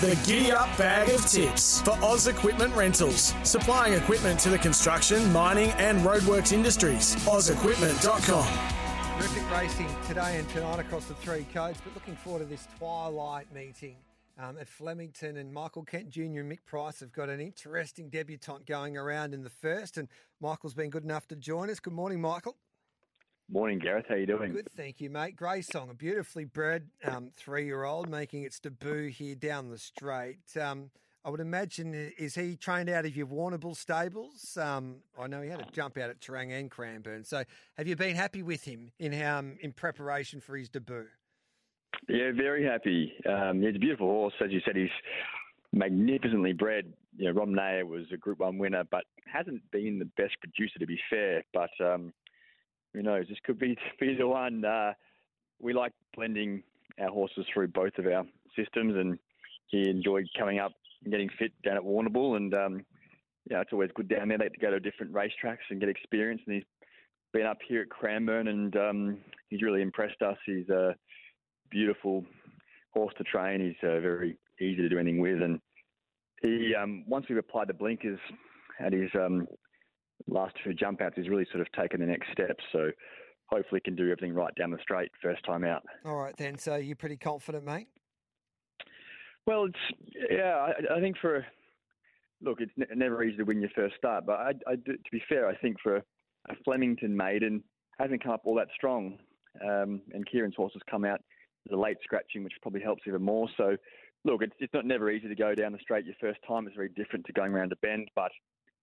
The Giddy Up Bag of Tips for Oz Equipment Rentals. Supplying equipment to the construction, mining, and roadworks industries. OzEquipment.com. Terrific racing today and tonight across the three codes, but looking forward to this twilight meeting um, at Flemington. And Michael Kent Jr. and Mick Price have got an interesting debutante going around in the first. And Michael's been good enough to join us. Good morning, Michael. Morning, Gareth. How are you doing? Good, thank you, mate. Grey Song, a beautifully bred um, three-year-old making its debut here down the straight. Um, I would imagine, is he trained out of your Warrnambool stables? Um, I know he had a jump out at Terang and Cranbourne. So, have you been happy with him in um, in preparation for his debut? Yeah, very happy. Um, he's a beautiful horse, as you said. He's magnificently bred. You know, Rom Nair was a Group One winner, but hasn't been the best producer, to be fair. But um, who knows? This could be be the one. Uh, we like blending our horses through both of our systems, and he enjoyed coming up and getting fit down at Warrnambool, and um, yeah, it's always good down there. They get to go to different racetracks and get experience, and he's been up here at Cranbourne, and um, he's really impressed us. He's a beautiful horse to train. He's uh, very easy to do anything with, and he um, once we've applied the blinkers at his um, last two jump outs, he's really sort of taken the next step. So hopefully can do everything right down the straight first time out. All right, then. So you're pretty confident, mate? Well, it's yeah. I, I think for look, it's ne- never easy to win your first start, but I, I do, to be fair, I think for a Flemington maiden hasn't come up all that strong, um, and Kieran's horse has come out the late scratching, which probably helps even more. So, look, it's, it's not never easy to go down the straight your first time. It's very different to going around a bend, but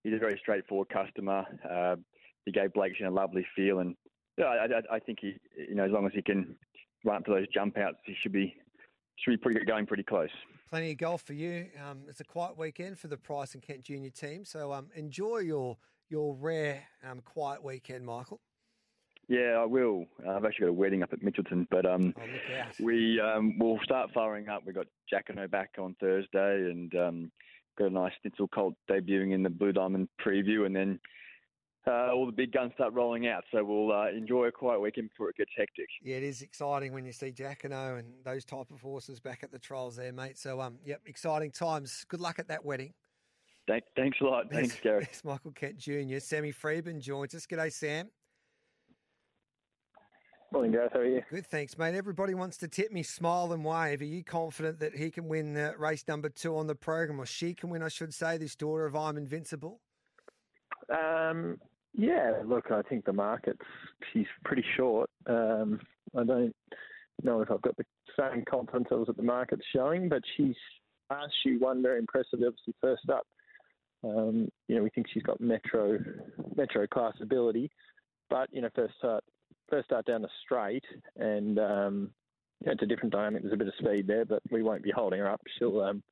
he's a very straightforward customer. Uh, he gave Blake a lovely feel, and yeah, I, I, I think he, you know, as long as he can run up to those jump outs, he should be should be pretty going pretty close. Plenty of golf for you. Um, it's a quiet weekend for the Price and Kent Junior team, so um, enjoy your your rare um, quiet weekend, Michael. Yeah, I will. Uh, I've actually got a wedding up at Mitchelton, but um, oh, we um, will start firing up. We've got Jacquinot back on Thursday, and um, got a nice Schnitzel Colt debuting in the Blue Diamond preview, and then uh, all the big guns start rolling out. So we'll uh, enjoy a quiet weekend before it gets hectic. Yeah, it is exciting when you see Jacquinot and those type of horses back at the trials there, mate. So, um, yep, exciting times. Good luck at that wedding. Thank, thanks a lot. Thanks, Gary. It's Michael Kent Jr. Sammy Freedman joins us. G'day, Sam. Morning, Gareth. How are you? Good, thanks, mate. Everybody wants to tip me, smile and wave. Are you confident that he can win uh, race number two on the program, or she can win, I should say, this daughter of I'm Invincible? Um, yeah, look, I think the market's she's pretty short. Um, I don't know if I've got the same confidence levels that the market's showing, but she's last she won very impressive, obviously first up. Um, you know, we think she's got metro metro class ability, but you know, first start first start down the straight, and um, yeah, it's a different dynamic. There's a bit of speed there, but we won't be holding her up. She'll um,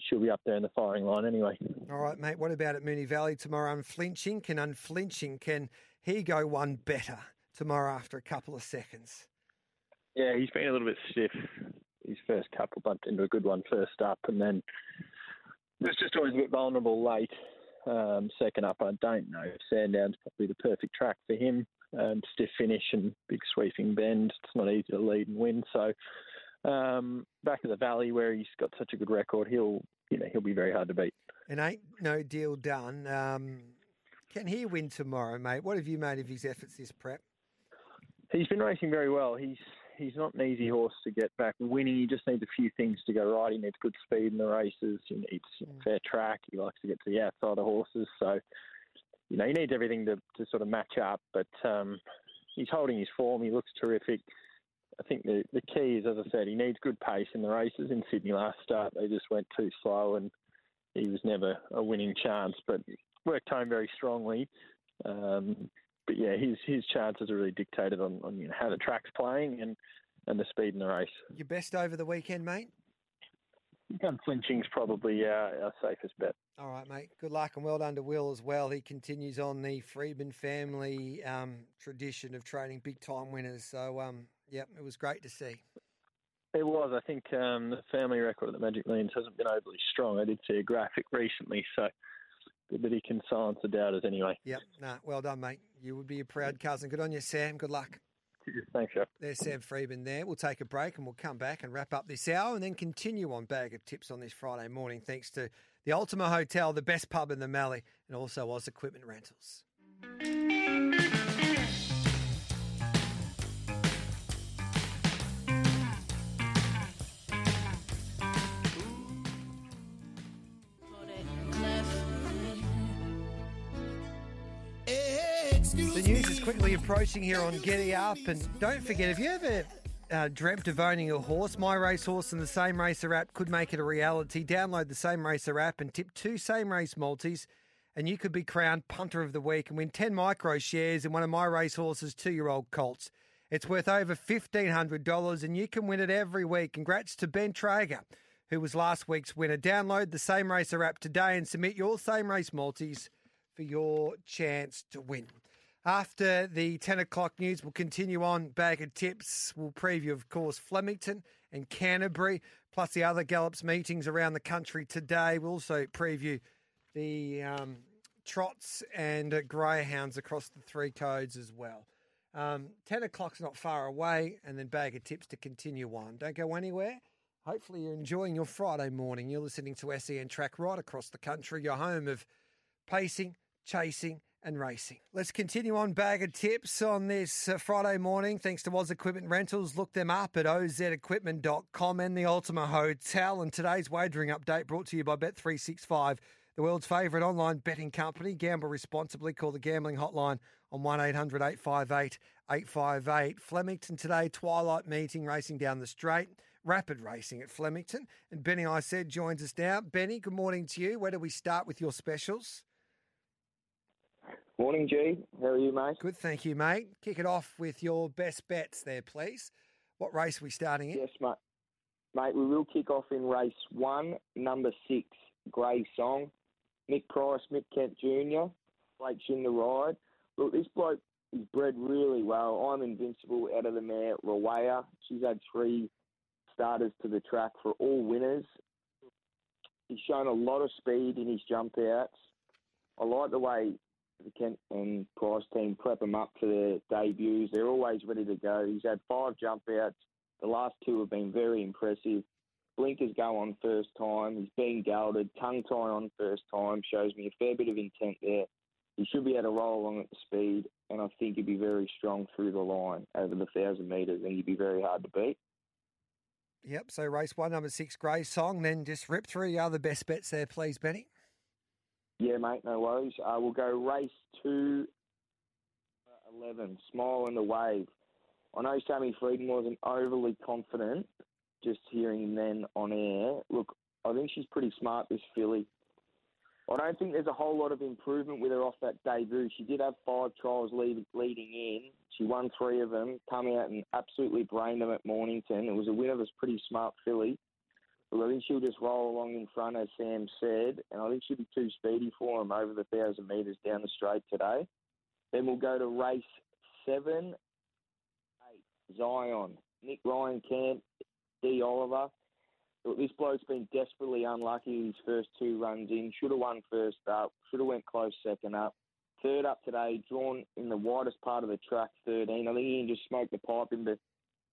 she'll be up there in the firing line anyway. All right, mate. What about at Moonee Valley tomorrow? Unflinching can unflinching can he go one better tomorrow after a couple of seconds? Yeah, he's been a little bit stiff. His first couple bumped into a good one first up, and then was just always a bit vulnerable late. Um, second up, I don't know. Sandown's probably the perfect track for him. Um, stiff finish and big sweeping bend. It's not easy to lead and win. So um, back to the valley where he's got such a good record, he'll you know he'll be very hard to beat. And ain't no deal done. Um, can he win tomorrow, mate? What have you made of his efforts this prep? He's been racing very well. He's he's not an easy horse to get back winning. He just needs a few things to go right. He needs good speed in the races. He needs Mm. fair track. He likes to get to the outside of horses. So, you know, he needs everything to, to sort of match up. But um, he's holding his form. He looks terrific. I think the the key is, as I said, he needs good pace in the races. In Sydney last start, they just went too slow, and he was never a winning chance. But worked home very strongly. Um, but yeah, his his chances are really dictated on, on you know, how the track's playing and, and the speed in the race. Your best over the weekend, mate? Unflinching's probably our, our safest bet. All right, mate. Good luck and well done to Will as well. He continues on the Freedman family um, tradition of training big time winners. So, um, yep, it was great to see. It was. I think um, the family record at the Magic Millions hasn't been overly strong. I did see a graphic recently, so good that he can silence the doubters anyway. Yep, nah, well done, mate. You would be a proud cousin. Good on you, Sam. Good luck. Thanks, Jeff. There's Sam Freedman there. We'll take a break and we'll come back and wrap up this hour and then continue on Bag of Tips on this Friday morning, thanks to the Ultima Hotel, the best pub in the Mallee, and also Oz Equipment Rentals. Quickly approaching here on Giddy Up, and don't forget if you ever uh, dreamt of owning a horse, My Racehorse and the Same Racer app could make it a reality. Download the Same Racer app and tip two Same Race multis, and you could be crowned Punter of the Week and win 10 micro shares in one of My Racehorse's two year old colts. It's worth over $1,500, and you can win it every week. Congrats to Ben Traeger, who was last week's winner. Download the Same Racer app today and submit your Same Race multis for your chance to win. After the 10 o'clock news, we'll continue on Bag of Tips. We'll preview, of course, Flemington and Canterbury, plus the other Gallops meetings around the country today. We'll also preview the um, trots and uh, greyhounds across the three codes as well. Um, 10 o'clock's not far away, and then Bag of Tips to continue on. Don't go anywhere. Hopefully, you're enjoying your Friday morning. You're listening to SEN Track right across the country, your home of pacing, chasing, and racing. Let's continue on bag of tips on this uh, Friday morning. Thanks to Oz Equipment Rentals. Look them up at ozequipment.com and the Ultima Hotel. And today's wagering update brought to you by Bet365, the world's favourite online betting company. Gamble responsibly. Call the gambling hotline on 1 800 858 858. Flemington today, twilight meeting racing down the straight. Rapid racing at Flemington. And Benny, I said, joins us now. Benny, good morning to you. Where do we start with your specials? Morning, G. How are you, mate? Good, thank you, mate. Kick it off with your best bets there, please. What race are we starting in? Yes, mate. Mate, we will kick off in race one, number six, Grey Song. Mick Price, Mick Kent Jr., Blake's in the ride. Look, this bloke is bred really well. I'm invincible out of the mare, Rawaya. She's had three starters to the track for all winners. He's shown a lot of speed in his jump outs. I like the way and Price team prep him up for their debuts. They're always ready to go. He's had five jump outs. The last two have been very impressive. Blinkers go on first time. He's been gelded. Tongue tie on first time. Shows me a fair bit of intent there. He should be able to roll along at the speed, and I think he'd be very strong through the line over the thousand metres, and he'd be very hard to beat. Yep, so race one, number six, Grey Song. Then just rip through the other best bets there, please, Benny. Yeah, mate, no worries. Uh, we'll go race two, uh, 11, Smile in the Wave. I know Sammy Freedman wasn't overly confident just hearing then on air. Look, I think she's pretty smart, this filly. I don't think there's a whole lot of improvement with her off that debut. She did have five trials lead, leading in. She won three of them, come out and absolutely brained them at Mornington. It was a win of pretty smart filly. But I think she'll just roll along in front, as Sam said, and I think she'll be too speedy for him over the thousand metres down the straight today. Then we'll go to race seven, eight, Zion, Nick Ryan Camp, D Oliver. Look, this bloke's been desperately unlucky his first two runs in. Should have won first up. Should have went close second up. Third up today, drawn in the widest part of the track, 13. I think he can just smoke the pipe in, be,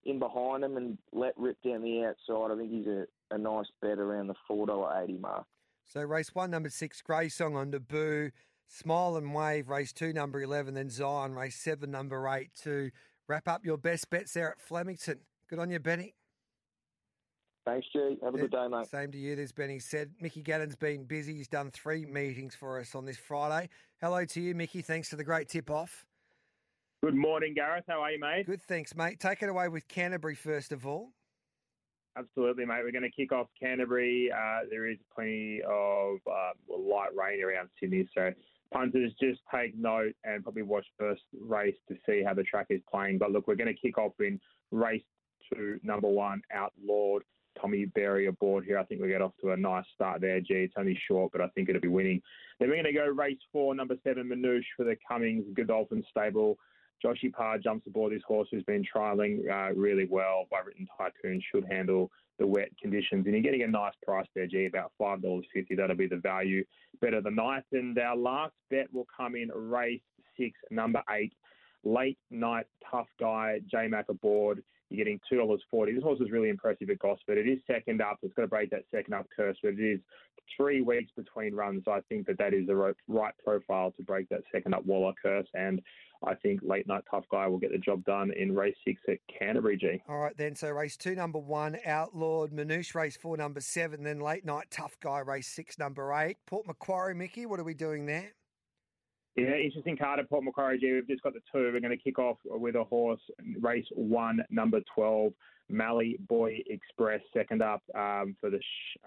in behind him and let rip down the outside. I think he's a, a nice bet around the $4.80 mark. So race one, number six, Grey Song on debut. Smile and Wave, race two, number 11. Then Zion, race seven, number eight, to wrap up your best bets there at Flemington. Good on you, Benny. Thanks, G. Have a good day, mate. Same to you. There's Benny said. Mickey Gannon's been busy. He's done three meetings for us on this Friday. Hello to you, Mickey. Thanks for the great tip off. Good morning, Gareth. How are you, mate? Good, thanks, mate. Take it away with Canterbury first of all. Absolutely, mate. We're going to kick off Canterbury. Uh, there is plenty of uh, light rain around Sydney, so punters just take note and probably watch first race to see how the track is playing. But look, we're going to kick off in race two, number one, Outlawed. Tommy Berry aboard here. I think we get off to a nice start there, G. It's only short, but I think it'll be winning. Then we're going to go race four, number seven, Manouche for the Cummings Godolphin stable. Joshy Parr jumps aboard this horse who's been trialling uh, really well by Written Tycoon, should handle the wet conditions. And you're getting a nice price there, G, about $5.50. That'll be the value. Better than nice. And our last bet will come in race six, number eight, late night tough guy, J Mac aboard. You're getting two dollars forty. This horse is really impressive at Gosford. It is second up. It's going to break that second up curse, but it is three weeks between runs. I think that that is the right profile to break that second up Waller curse, and I think late night tough guy will get the job done in race six at Canterbury. G. All right, then. So race two, number one, Outlawed Manouche, race four, number seven, then late night tough guy, race six, number eight. Port Macquarie, Mickey, what are we doing there? Yeah, interesting card at Port Macquarie. We've just got the two. We're going to kick off with a horse, race one, number 12, Mally Boy Express, second up um, for the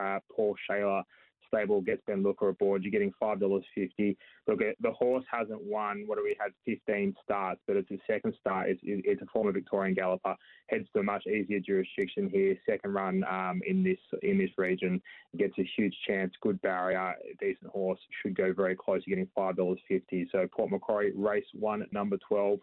uh, Paul Shaler stable gets Ben Looker aboard. You're getting five dollars fifty. Look, the horse hasn't won. What do we had? Fifteen starts, but it's his second start. It's, it's a former Victorian galloper. Heads to a much easier jurisdiction here. Second run um, in this in this region gets a huge chance. Good barrier. Decent horse. Should go very close. You're getting five dollars fifty. So Port Macquarie race one number twelve.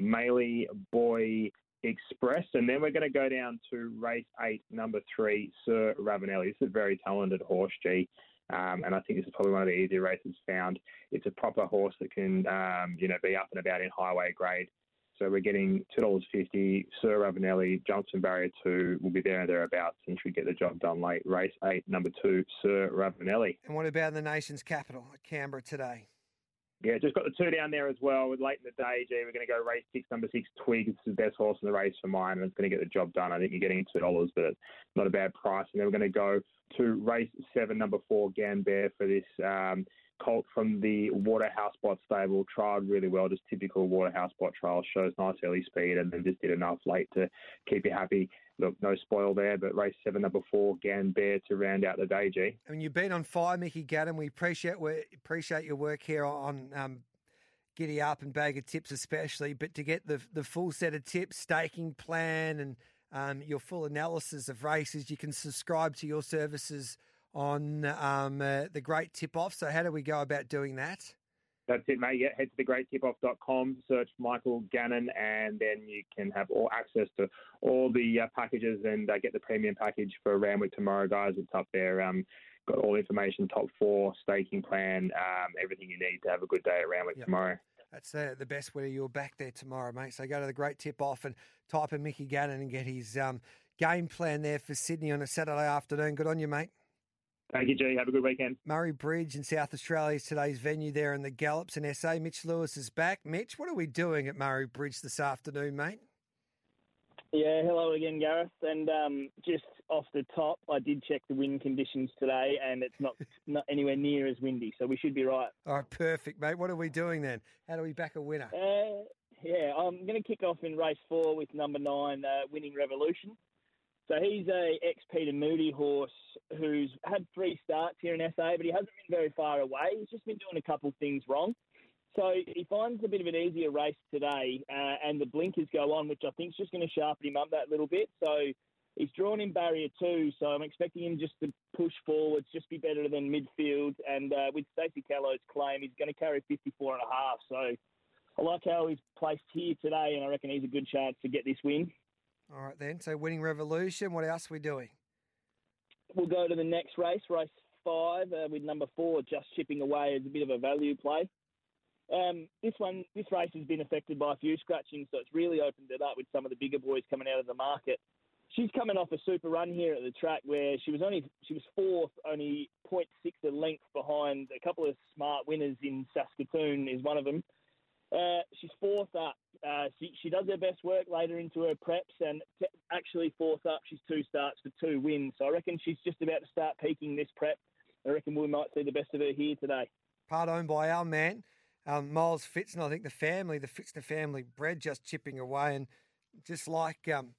Maley Boy Express, and then we're going to go down to race eight, number three, Sir Ravenelli. This is a very talented horse, G. Um, and I think this is probably one of the easier races found. It's a proper horse that can, um, you know, be up and about in highway grade. So we're getting two dollars fifty. Sir Ravenelli, Johnson Barrier two will be there and thereabouts, and should get the job done late. Race eight, number two, Sir Ravenelli. And what about the nation's capital, Canberra, today? Yeah, just got the two down there as well. Late in the day, G, we're going to go race six, number six, Twig. It's the best horse in the race for mine, and it's going to get the job done. I think you're getting two dollars, but it's not a bad price. And then we're going to go to race seven, number four, Gambare for this um, colt from the Waterhouse Bott stable. Trialled really well, just typical Waterhouse Bott trial. Shows nice early speed, and then just did enough late to keep you happy. Look, no spoil there, but race seven, number four, Gambare to round out the day, G. I mean, you've been on fire, Mickey Gannon. We appreciate we appreciate your work here on um, Giddy Up and Bag of Tips, especially. But to get the the full set of tips, staking plan, and um, your full analysis of races, you can subscribe to your services on um, uh, the Great Tip Off. So, how do we go about doing that? That's it, mate. Yeah, head to thegreattipoff.com, search Michael Gannon, and then you can have all access to all the uh, packages and uh, get the premium package for Randwick tomorrow, guys. It's up there. Um, got all the information, top four, staking plan, um, everything you need to have a good day at Randwick tomorrow. That's uh, the best way you're back there tomorrow, mate. So go to the Great Tip Off and type in Mickey Gannon and get his um, game plan there for Sydney on a Saturday afternoon. Good on you, mate. Thank you, G. Have a good weekend. Murray Bridge in South Australia is today's venue there in the Gallops in SA. Mitch Lewis is back. Mitch, what are we doing at Murray Bridge this afternoon, mate? Yeah, hello again, Gareth. And um, just off the top, I did check the wind conditions today, and it's not not anywhere near as windy, so we should be right. All right, perfect, mate. What are we doing then? How do we back a winner? Uh, yeah, I'm going to kick off in race four with number nine, uh, Winning Revolution. So he's a ex Peter Moody horse who's had three starts here in SA, but he hasn't been very far away. He's just been doing a couple of things wrong. So he finds a bit of an easier race today, uh, and the blinkers go on, which I think is just going to sharpen him up that little bit. So he's drawn in barrier two, so I'm expecting him just to push forwards, just be better than midfield. And uh, with Stacey Callow's claim, he's going to carry 54 and a half. So I like how he's placed here today, and I reckon he's a good chance to get this win. All right, then. So winning revolution. What else are we doing? We'll go to the next race, race five, uh, with number four, just chipping away as a bit of a value play. Um, this one, this race has been affected by a few scratchings, so it's really opened it up with some of the bigger boys coming out of the market. She's coming off a super run here at the track where she was only she was fourth, only 0.6 a length behind a couple of smart winners in Saskatoon is one of them. Uh, she's fourth up. Uh, she, she does her best work later into her preps, and t- actually fourth up, she's two starts for two wins. So I reckon she's just about to start peaking this prep. I reckon we might see the best of her here today. Part owned by our man, um, Miles Fitz, and I think the family, the Fitzner family, bred just chipping away. And just like um,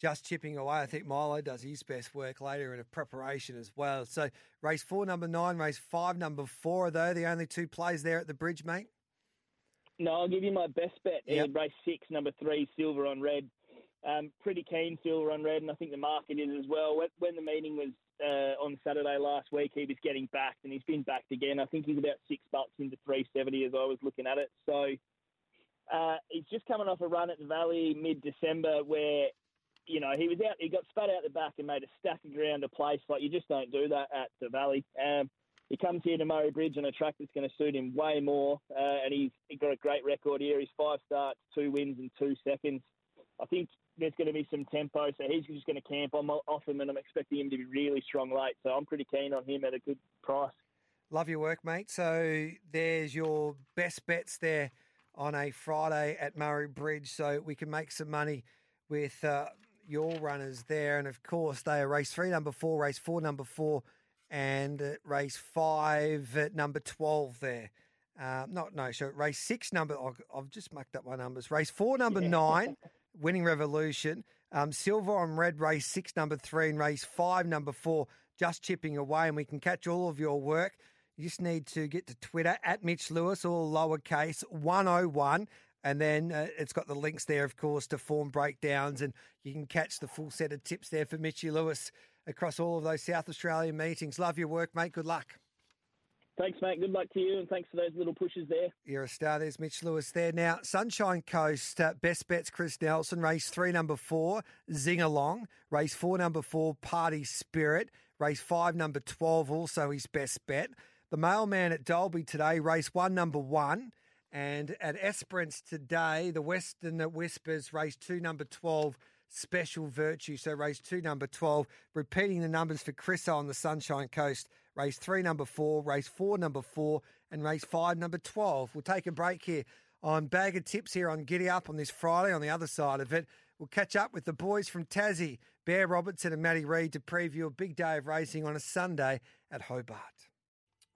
just chipping away, I think Milo does his best work later in a preparation as well. So race four, number nine, race five, number four, they the only two plays there at the bridge, mate? No, I'll give you my best bet. Yep. Race six, number three, Silver on Red. Um, pretty keen Silver on Red, and I think the market is as well. When, when the meeting was uh, on Saturday last week, he was getting backed, and he's been backed again. I think he's about six bucks into 370 as I was looking at it. So uh, he's just coming off a run at the Valley mid-December where, you know, he was out, he got spat out the back and made a stack of ground a place. Like you just don't do that at the Valley. Um, he comes here to Murray Bridge on a track that's going to suit him way more, uh, and he's, got a great record here. He's five starts, two wins, and two seconds. I think there's going to be some tempo, so he's just going to camp on off him, and I'm expecting him to be really strong late. So I'm pretty keen on him at a good price. Love your work, mate. So there's your best bets there on a Friday at Murray Bridge, so we can make some money with uh, your runners there. And of course, they are race three, number four, race four, number four, and uh, race five at number 12 there. Uh, not no, so race six number. oh, I've just mucked up my numbers. Race four, number nine, winning revolution. Um, silver on red, race six, number three, and race five, number four, just chipping away. And we can catch all of your work. You just need to get to Twitter at Mitch Lewis, all lowercase 101. And then uh, it's got the links there, of course, to form breakdowns. And you can catch the full set of tips there for Mitchy Lewis across all of those South Australian meetings. Love your work, mate. Good luck. Thanks, mate. Good luck to you, and thanks for those little pushes there. You're a star. There's Mitch Lewis there. Now, Sunshine Coast, uh, best bets, Chris Nelson. Race three, number four, Zing Along. Race four, number four, Party Spirit. Race five, number 12, also his best bet. The mailman at Dolby today, race one, number one. And at Esperance today, the Western that Whispers, race two, number 12, Special Virtue. So race two, number 12. Repeating the numbers for Chris on the Sunshine Coast. Race three, number four. Race four, number four. And race five, number 12. We'll take a break here on Bag of Tips here on Giddy Up on this Friday. On the other side of it, we'll catch up with the boys from Tassie, Bear Robertson and Matty Reid, to preview a big day of racing on a Sunday at Hobart.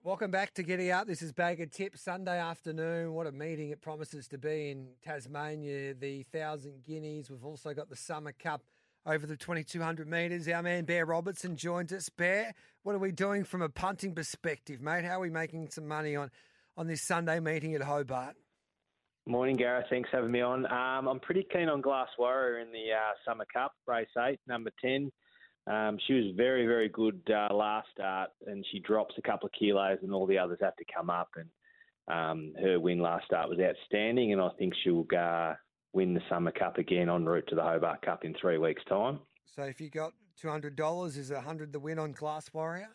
Welcome back to Giddy Up. This is Bag of Tips Sunday afternoon. What a meeting it promises to be in Tasmania. The Thousand Guineas. We've also got the Summer Cup over the 2200 metres. Our man Bear Robertson joins us. Bear, what are we doing from a punting perspective, mate? How are we making some money on, on this Sunday meeting at Hobart? Morning, Gareth. Thanks for having me on. Um, I'm pretty keen on Glass Warrior in the uh, Summer Cup, race eight, number 10. Um, she was very, very good uh, last start, and she drops a couple of kilos, and all the others have to come up. And um, her win last start was outstanding, and I think she'll uh, win the Summer Cup again en route to the Hobart Cup in three weeks' time. So if you got $200, is a 100 the win on Glass Warrior?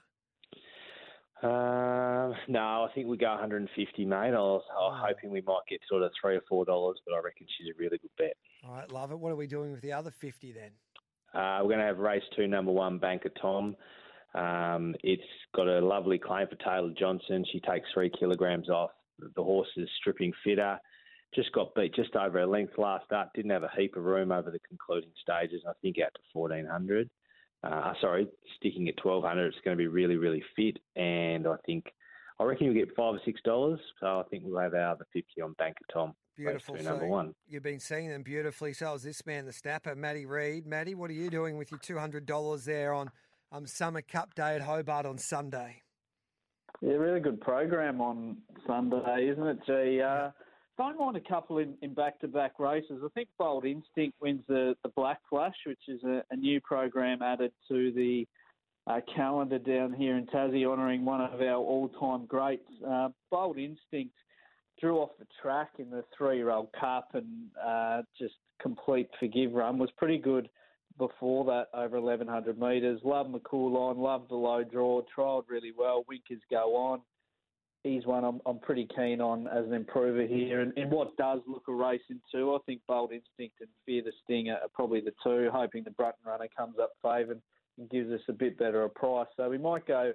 Uh, no, I think we go 150, mate. I was, I was hoping we might get sort of three or four dollars, but I reckon she's a really good bet. All right, love it. What are we doing with the other 50 then? Uh, we're going to have race two, number one, Banker Tom. Um, it's got a lovely claim for Taylor Johnson. She takes three kilograms off. The horse is stripping fitter. Just got beat just over a length last start. Didn't have a heap of room over the concluding stages. I think out to 1400. Uh, sorry, sticking at 1200. It's going to be really, really fit. And I think, I reckon you'll get five or six dollars. So I think we'll have our other 50 on Banker Tom. Beautiful. Race two, number one. You've been seeing them beautifully. So is this man, the snapper, Matty Reid. Matty, what are you doing with your $200 there on um, Summer Cup Day at Hobart on Sunday? Yeah, really good program on Sunday, isn't it, G? Uh, don't mind a couple in, in back-to-back races. I think Bold Instinct wins the, the Black Flash, which is a, a new program added to the uh, calendar down here in Tassie, honouring one of our all-time greats. Uh, Bold Instinct drew off the track in the three-year-old cup and uh, just complete forgive run. Was pretty good before that over 1100 metres. Love McCool line, love the low draw, trialled really well. Winkers go on. He's one I'm, I'm pretty keen on as an improver here. And in what does look a race in two, I think Bold Instinct and Fear the Sting are probably the two, hoping the Brutton runner comes up favoured and gives us a bit better a price. So we might go,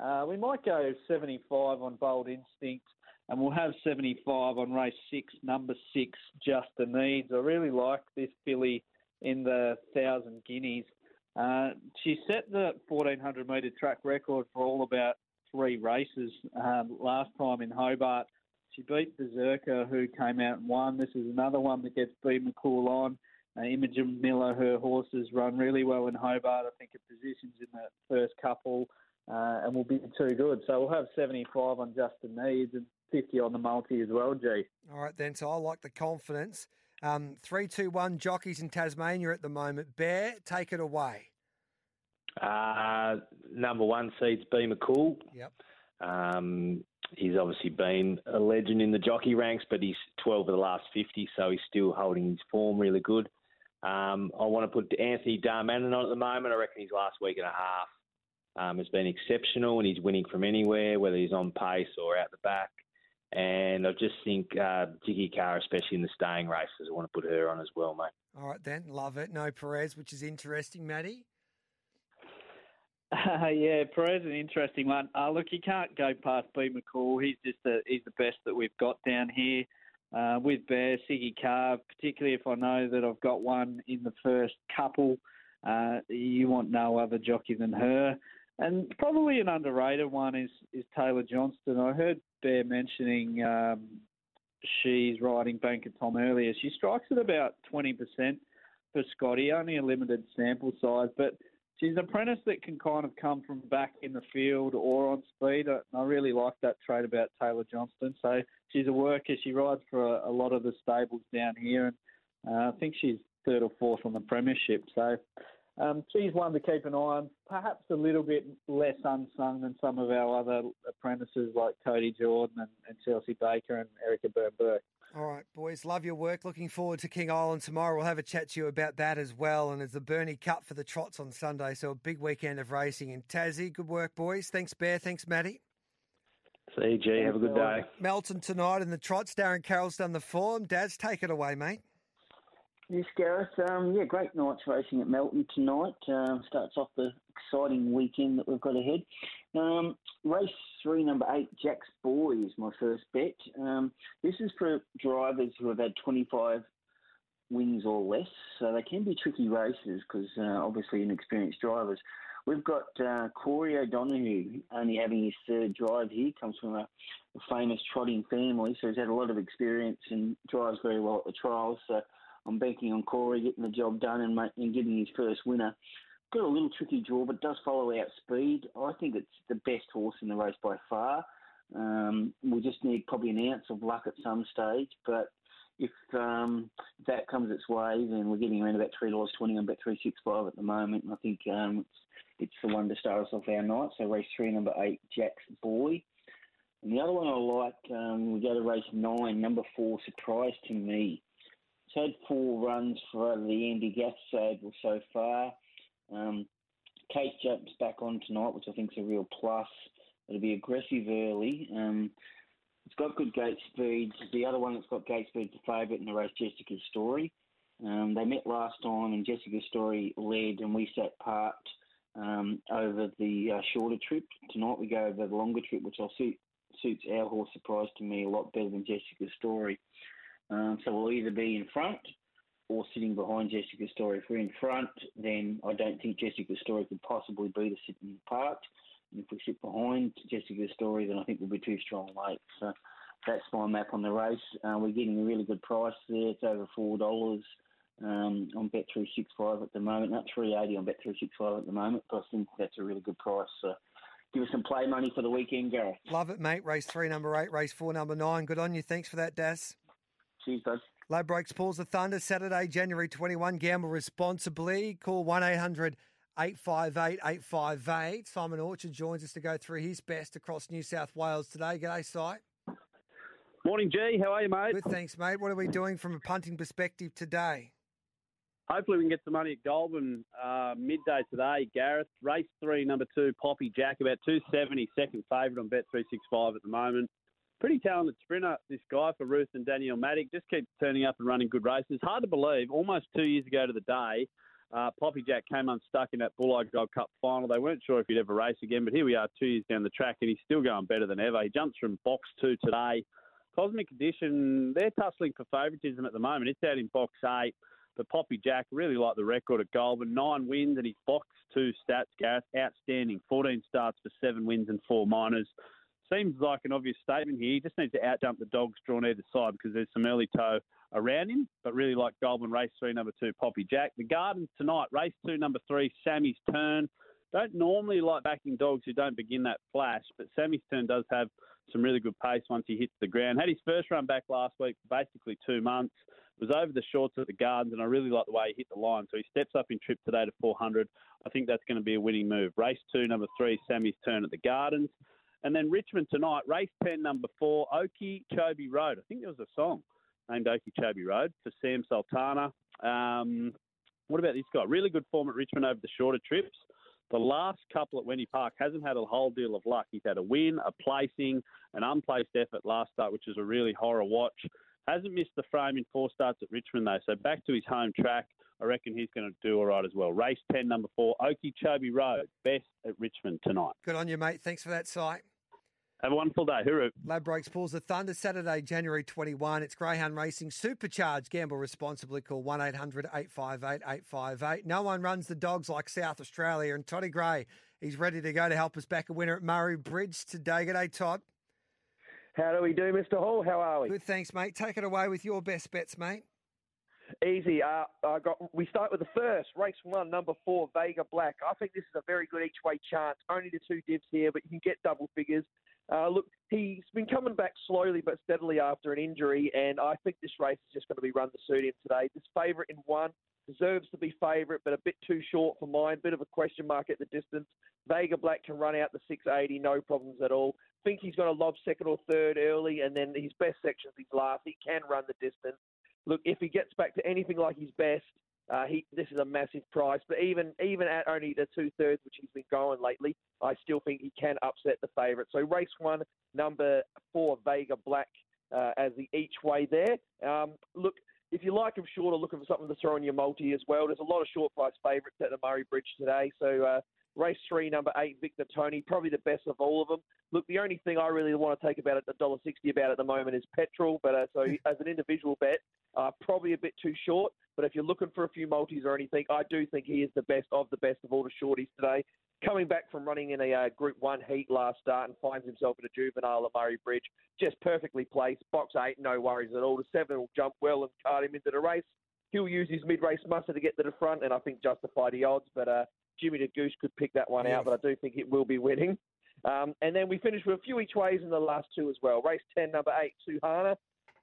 uh, we might go 75 on Bold Instinct, and we'll have 75 on race six, number six, Just the Needs. I really like this filly in the thousand guineas. Uh, she set the 1400 metre track record for all about three races um, last time in Hobart. She beat Berserker, who came out and won. This is another one that gets beat McCool on. Uh, Imogen Miller, her horses run really well in Hobart. I think it positions in the first couple uh, and will be too good. So we'll have 75 on Justin Needs and 50 on the multi as well, G. All right, then. So I like the confidence. Um, three, two, one jockeys in Tasmania at the moment. Bear, take it away. Uh, number one seed's B McCool. Yep. Um, he's obviously been a legend in the jockey ranks, but he's 12 of the last 50, so he's still holding his form really good. Um, I want to put Anthony Darmanin on at the moment. I reckon his last week and a half um, has been exceptional, and he's winning from anywhere, whether he's on pace or out the back. And I just think uh, Siggy Carr, especially in the staying races, I want to put her on as well, mate. All right, then. Love it. No Perez, which is interesting, Matty. Uh, yeah, Perez, is an interesting one. Uh, look, you can't go past B McCall. He's just the, he's the best that we've got down here. Uh, with Bear, Siggy Carr, particularly if I know that I've got one in the first couple, uh, you want no other jockey than her. And probably an underrated one is, is Taylor Johnston. I heard Bear mentioning um, she's riding Banker Tom earlier. She strikes at about 20% for Scotty, only a limited sample size, but she's an apprentice that can kind of come from back in the field or on speed. I, I really like that trait about Taylor Johnston. So she's a worker. She rides for a, a lot of the stables down here, and uh, I think she's third or fourth on the premiership. So um, she's one to keep an eye on. Perhaps a little bit less unsung than some of our other apprentices like Cody Jordan and, and Chelsea Baker and Erica Byrne Burke. All right, boys, love your work. Looking forward to King Island tomorrow. We'll have a chat to you about that as well. And it's the Burnie Cup for the Trots on Sunday, so a big weekend of racing in Tassie. Good work, boys. Thanks, Bear. Thanks, Matty. See you, G. Have a good day. Melton tonight in the Trots. Darren Carroll's done the form. Dad's take it away, mate. Yes, Gareth. Um, yeah, great night's racing at Melton tonight. Um, starts off the exciting weekend that we've got ahead. Um, race three, number eight, Jack's Boy is my first bet. Um, this is for drivers who have had 25 wins or less, so they can be tricky races because uh, obviously inexperienced drivers. We've got uh, Corey O'Donoghue only having his third drive here. Comes from a, a famous trotting family, so he's had a lot of experience and drives very well at the trials. So I'm banking on Corey getting the job done and, and getting his first winner. Got a little tricky draw, but does follow out speed. I think it's the best horse in the race by far. Um, we just need probably an ounce of luck at some stage, but if um, that comes its way, then we're getting around about three dollars twenty on bet three six five at the moment. And I think um, it's it's the one to start us off our night. So race three, number eight, Jack's Boy. And the other one I like, um, we go to race nine, number four, Surprise to Me. Had four runs for the Andy Gath stable so far. Um, Kate jumps back on tonight, which I think is a real plus. It'll be aggressive early. Um, it's got good gate speed. The other one that's got gate speed is the favourite in the race, Jessica's Story. Um, they met last time, and Jessica's Story led, and we sat parked um, over the uh, shorter trip. Tonight we go over the longer trip, which will suit, suits our horse surprise to me a lot better than Jessica's Story. Um, so we'll either be in front or sitting behind Jessica's Story. If we're in front, then I don't think Jessica's Story could possibly be the sitting part. And if we sit behind Jessica's Story, then I think we'll be too strong late. So that's my map on the race. Uh, we're getting a really good price there. It's over four dollars um, on Bet three six five at the moment. Not three eighty on Bet three six five at the moment, but I think that's a really good price. So give us some play money for the weekend, Gareth. Love it, mate. Race three, number eight. Race four, number nine. Good on you. Thanks for that, Das. Cheers, bud. Ladbrokes Pulls the Thunder, Saturday, January 21. Gamble responsibly. Call 1 800 858 858. Simon Orchard joins us to go through his best across New South Wales today. G'day, Si. Morning, G. How are you, mate? Good, thanks, mate. What are we doing from a punting perspective today? Hopefully, we can get some money at Goulburn uh, midday today. Gareth, race three, number two, Poppy Jack, about 270, second favourite on Bet 365 at the moment. Pretty talented sprinter, this guy for Ruth and Daniel Maddock. Just keeps turning up and running good races. Hard to believe, almost two years ago to the day, uh, Poppy Jack came unstuck in that Bulli Gold Cup final. They weren't sure if he'd ever race again, but here we are two years down the track, and he's still going better than ever. He jumps from box two today. Cosmic Condition, they're tussling for favouritism at the moment. It's out in box eight. But Poppy Jack really like the record at Goulburn. Nine wins and his box two stats, Gareth, outstanding. 14 starts for seven wins and four minors seems like an obvious statement here. He just needs to outjump the dogs drawn either side because there's some early toe around him. But really like Goulburn race three, number two, Poppy Jack. The Gardens tonight, race two, number three, Sammy's Turn. Don't normally like backing dogs who don't begin that flash, but Sammy's Turn does have some really good pace once he hits the ground. Had his first run back last week basically two months. Was over the shorts at the Gardens, and I really like the way he hit the line. So he steps up in trip today to 400. I think that's going to be a winning move. Race two, number three, Sammy's Turn at the Gardens. And then Richmond tonight, race 10, number four, Okie Chobe Road. I think there was a song named Okeechobee Road for Sam Sultana. Um, what about this guy? Really good form at Richmond over the shorter trips. The last couple at Wendy Park hasn't had a whole deal of luck. He's had a win, a placing, an unplaced effort last start, which is a really horror watch. Hasn't missed the frame in four starts at Richmond though, so back to his home track. I reckon he's going to do all right as well. Race 10, number four, Okeechobee Road, best at Richmond tonight. Good on you, mate. Thanks for that sight. Have a wonderful day. Hooroo. Ladbrokes pulls the Thunder Saturday, January 21. It's Greyhound Racing Supercharged. Gamble responsibly. Call 1 800 858 858. No one runs the dogs like South Australia. And Toddy Gray, he's ready to go to help us back a winner at Murray Bridge today. Good day, Todd. How do we do, Mr. Hall? How are we? Good, thanks, mate. Take it away with your best bets, mate. Easy. Uh, I got. We start with the first race one, number four, Vega Black. I think this is a very good each way chance. Only the two divs here, but you can get double figures. Uh, look, he's been coming back slowly but steadily after an injury, and I think this race is just going to be run the suit in today. This favourite in one deserves to be favourite, but a bit too short for mine. Bit of a question mark at the distance. Vega Black can run out the 680, no problems at all. Think he's going to lob second or third early, and then his best section's his last. He can run the distance. Look, if he gets back to anything like his best, uh, he this is a massive price. But even even at only the two thirds, which he's been going lately, I still think he can upset the favourite. So race one, number four, Vega Black uh, as the each way there. Um, look, if you like him short or looking for something to throw in your multi as well, there's a lot of short price favourites at the Murray Bridge today. So uh, race three, number eight, Victor Tony, probably the best of all of them. Look, the only thing I really want to take about it, the dollar sixty about at the moment is petrol. But uh, so as an individual bet, uh, probably a bit too short. But if you're looking for a few multis or anything, I do think he is the best of the best of all the shorties today. Coming back from running in a uh, Group 1 heat last start and finds himself at a juvenile at Murray Bridge, just perfectly placed. Box 8, no worries at all. The 7 will jump well and cart him into the race. He'll use his mid-race muscle to get to the front and I think justify the odds. But uh, Jimmy the Goose could pick that one out, but I do think it will be winning. Um, and then we finish with a few each ways in the last two as well. Race 10, number 8, Suhana.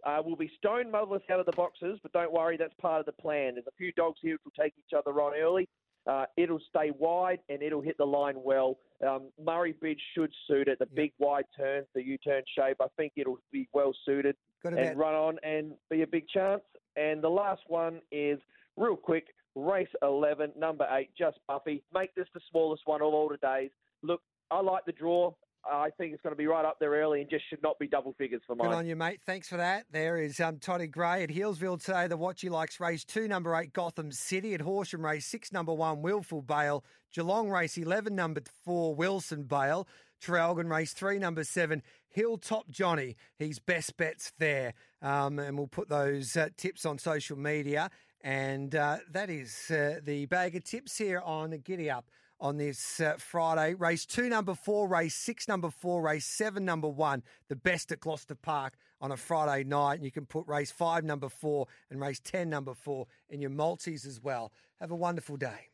Uh, will be stone motherless out of the boxes, but don't worry, that's part of the plan. There's a few dogs here which will take each other on early. Uh, it'll stay wide and it'll hit the line well. Um, Murray Bridge should suit it. The big wide turns, the U-turn shape. I think it'll be well suited and about- run on and be a big chance. And the last one is real quick. Race 11, number eight, Just Buffy. Make this the smallest one of all the days. Look, I like the draw. I think it's going to be right up there early and just should not be double figures for Good on you, mate. Thanks for that. There is um, Toddy Gray at Healesville today. The Watch He Likes race two, number eight, Gotham City. At Horsham race six, number one, Willful Bale. Geelong race 11, number four, Wilson Bale. Traralgon race three, number seven, Hilltop Johnny. He's best bets there. Um, and we'll put those uh, tips on social media. And uh, that is uh, the bag of tips here on the Giddy Up on this uh, Friday. Race two, number four, race six, number four, race seven, number one, the best at Gloucester Park on a Friday night. And you can put race five, number four, and race 10, number four in your multis as well. Have a wonderful day.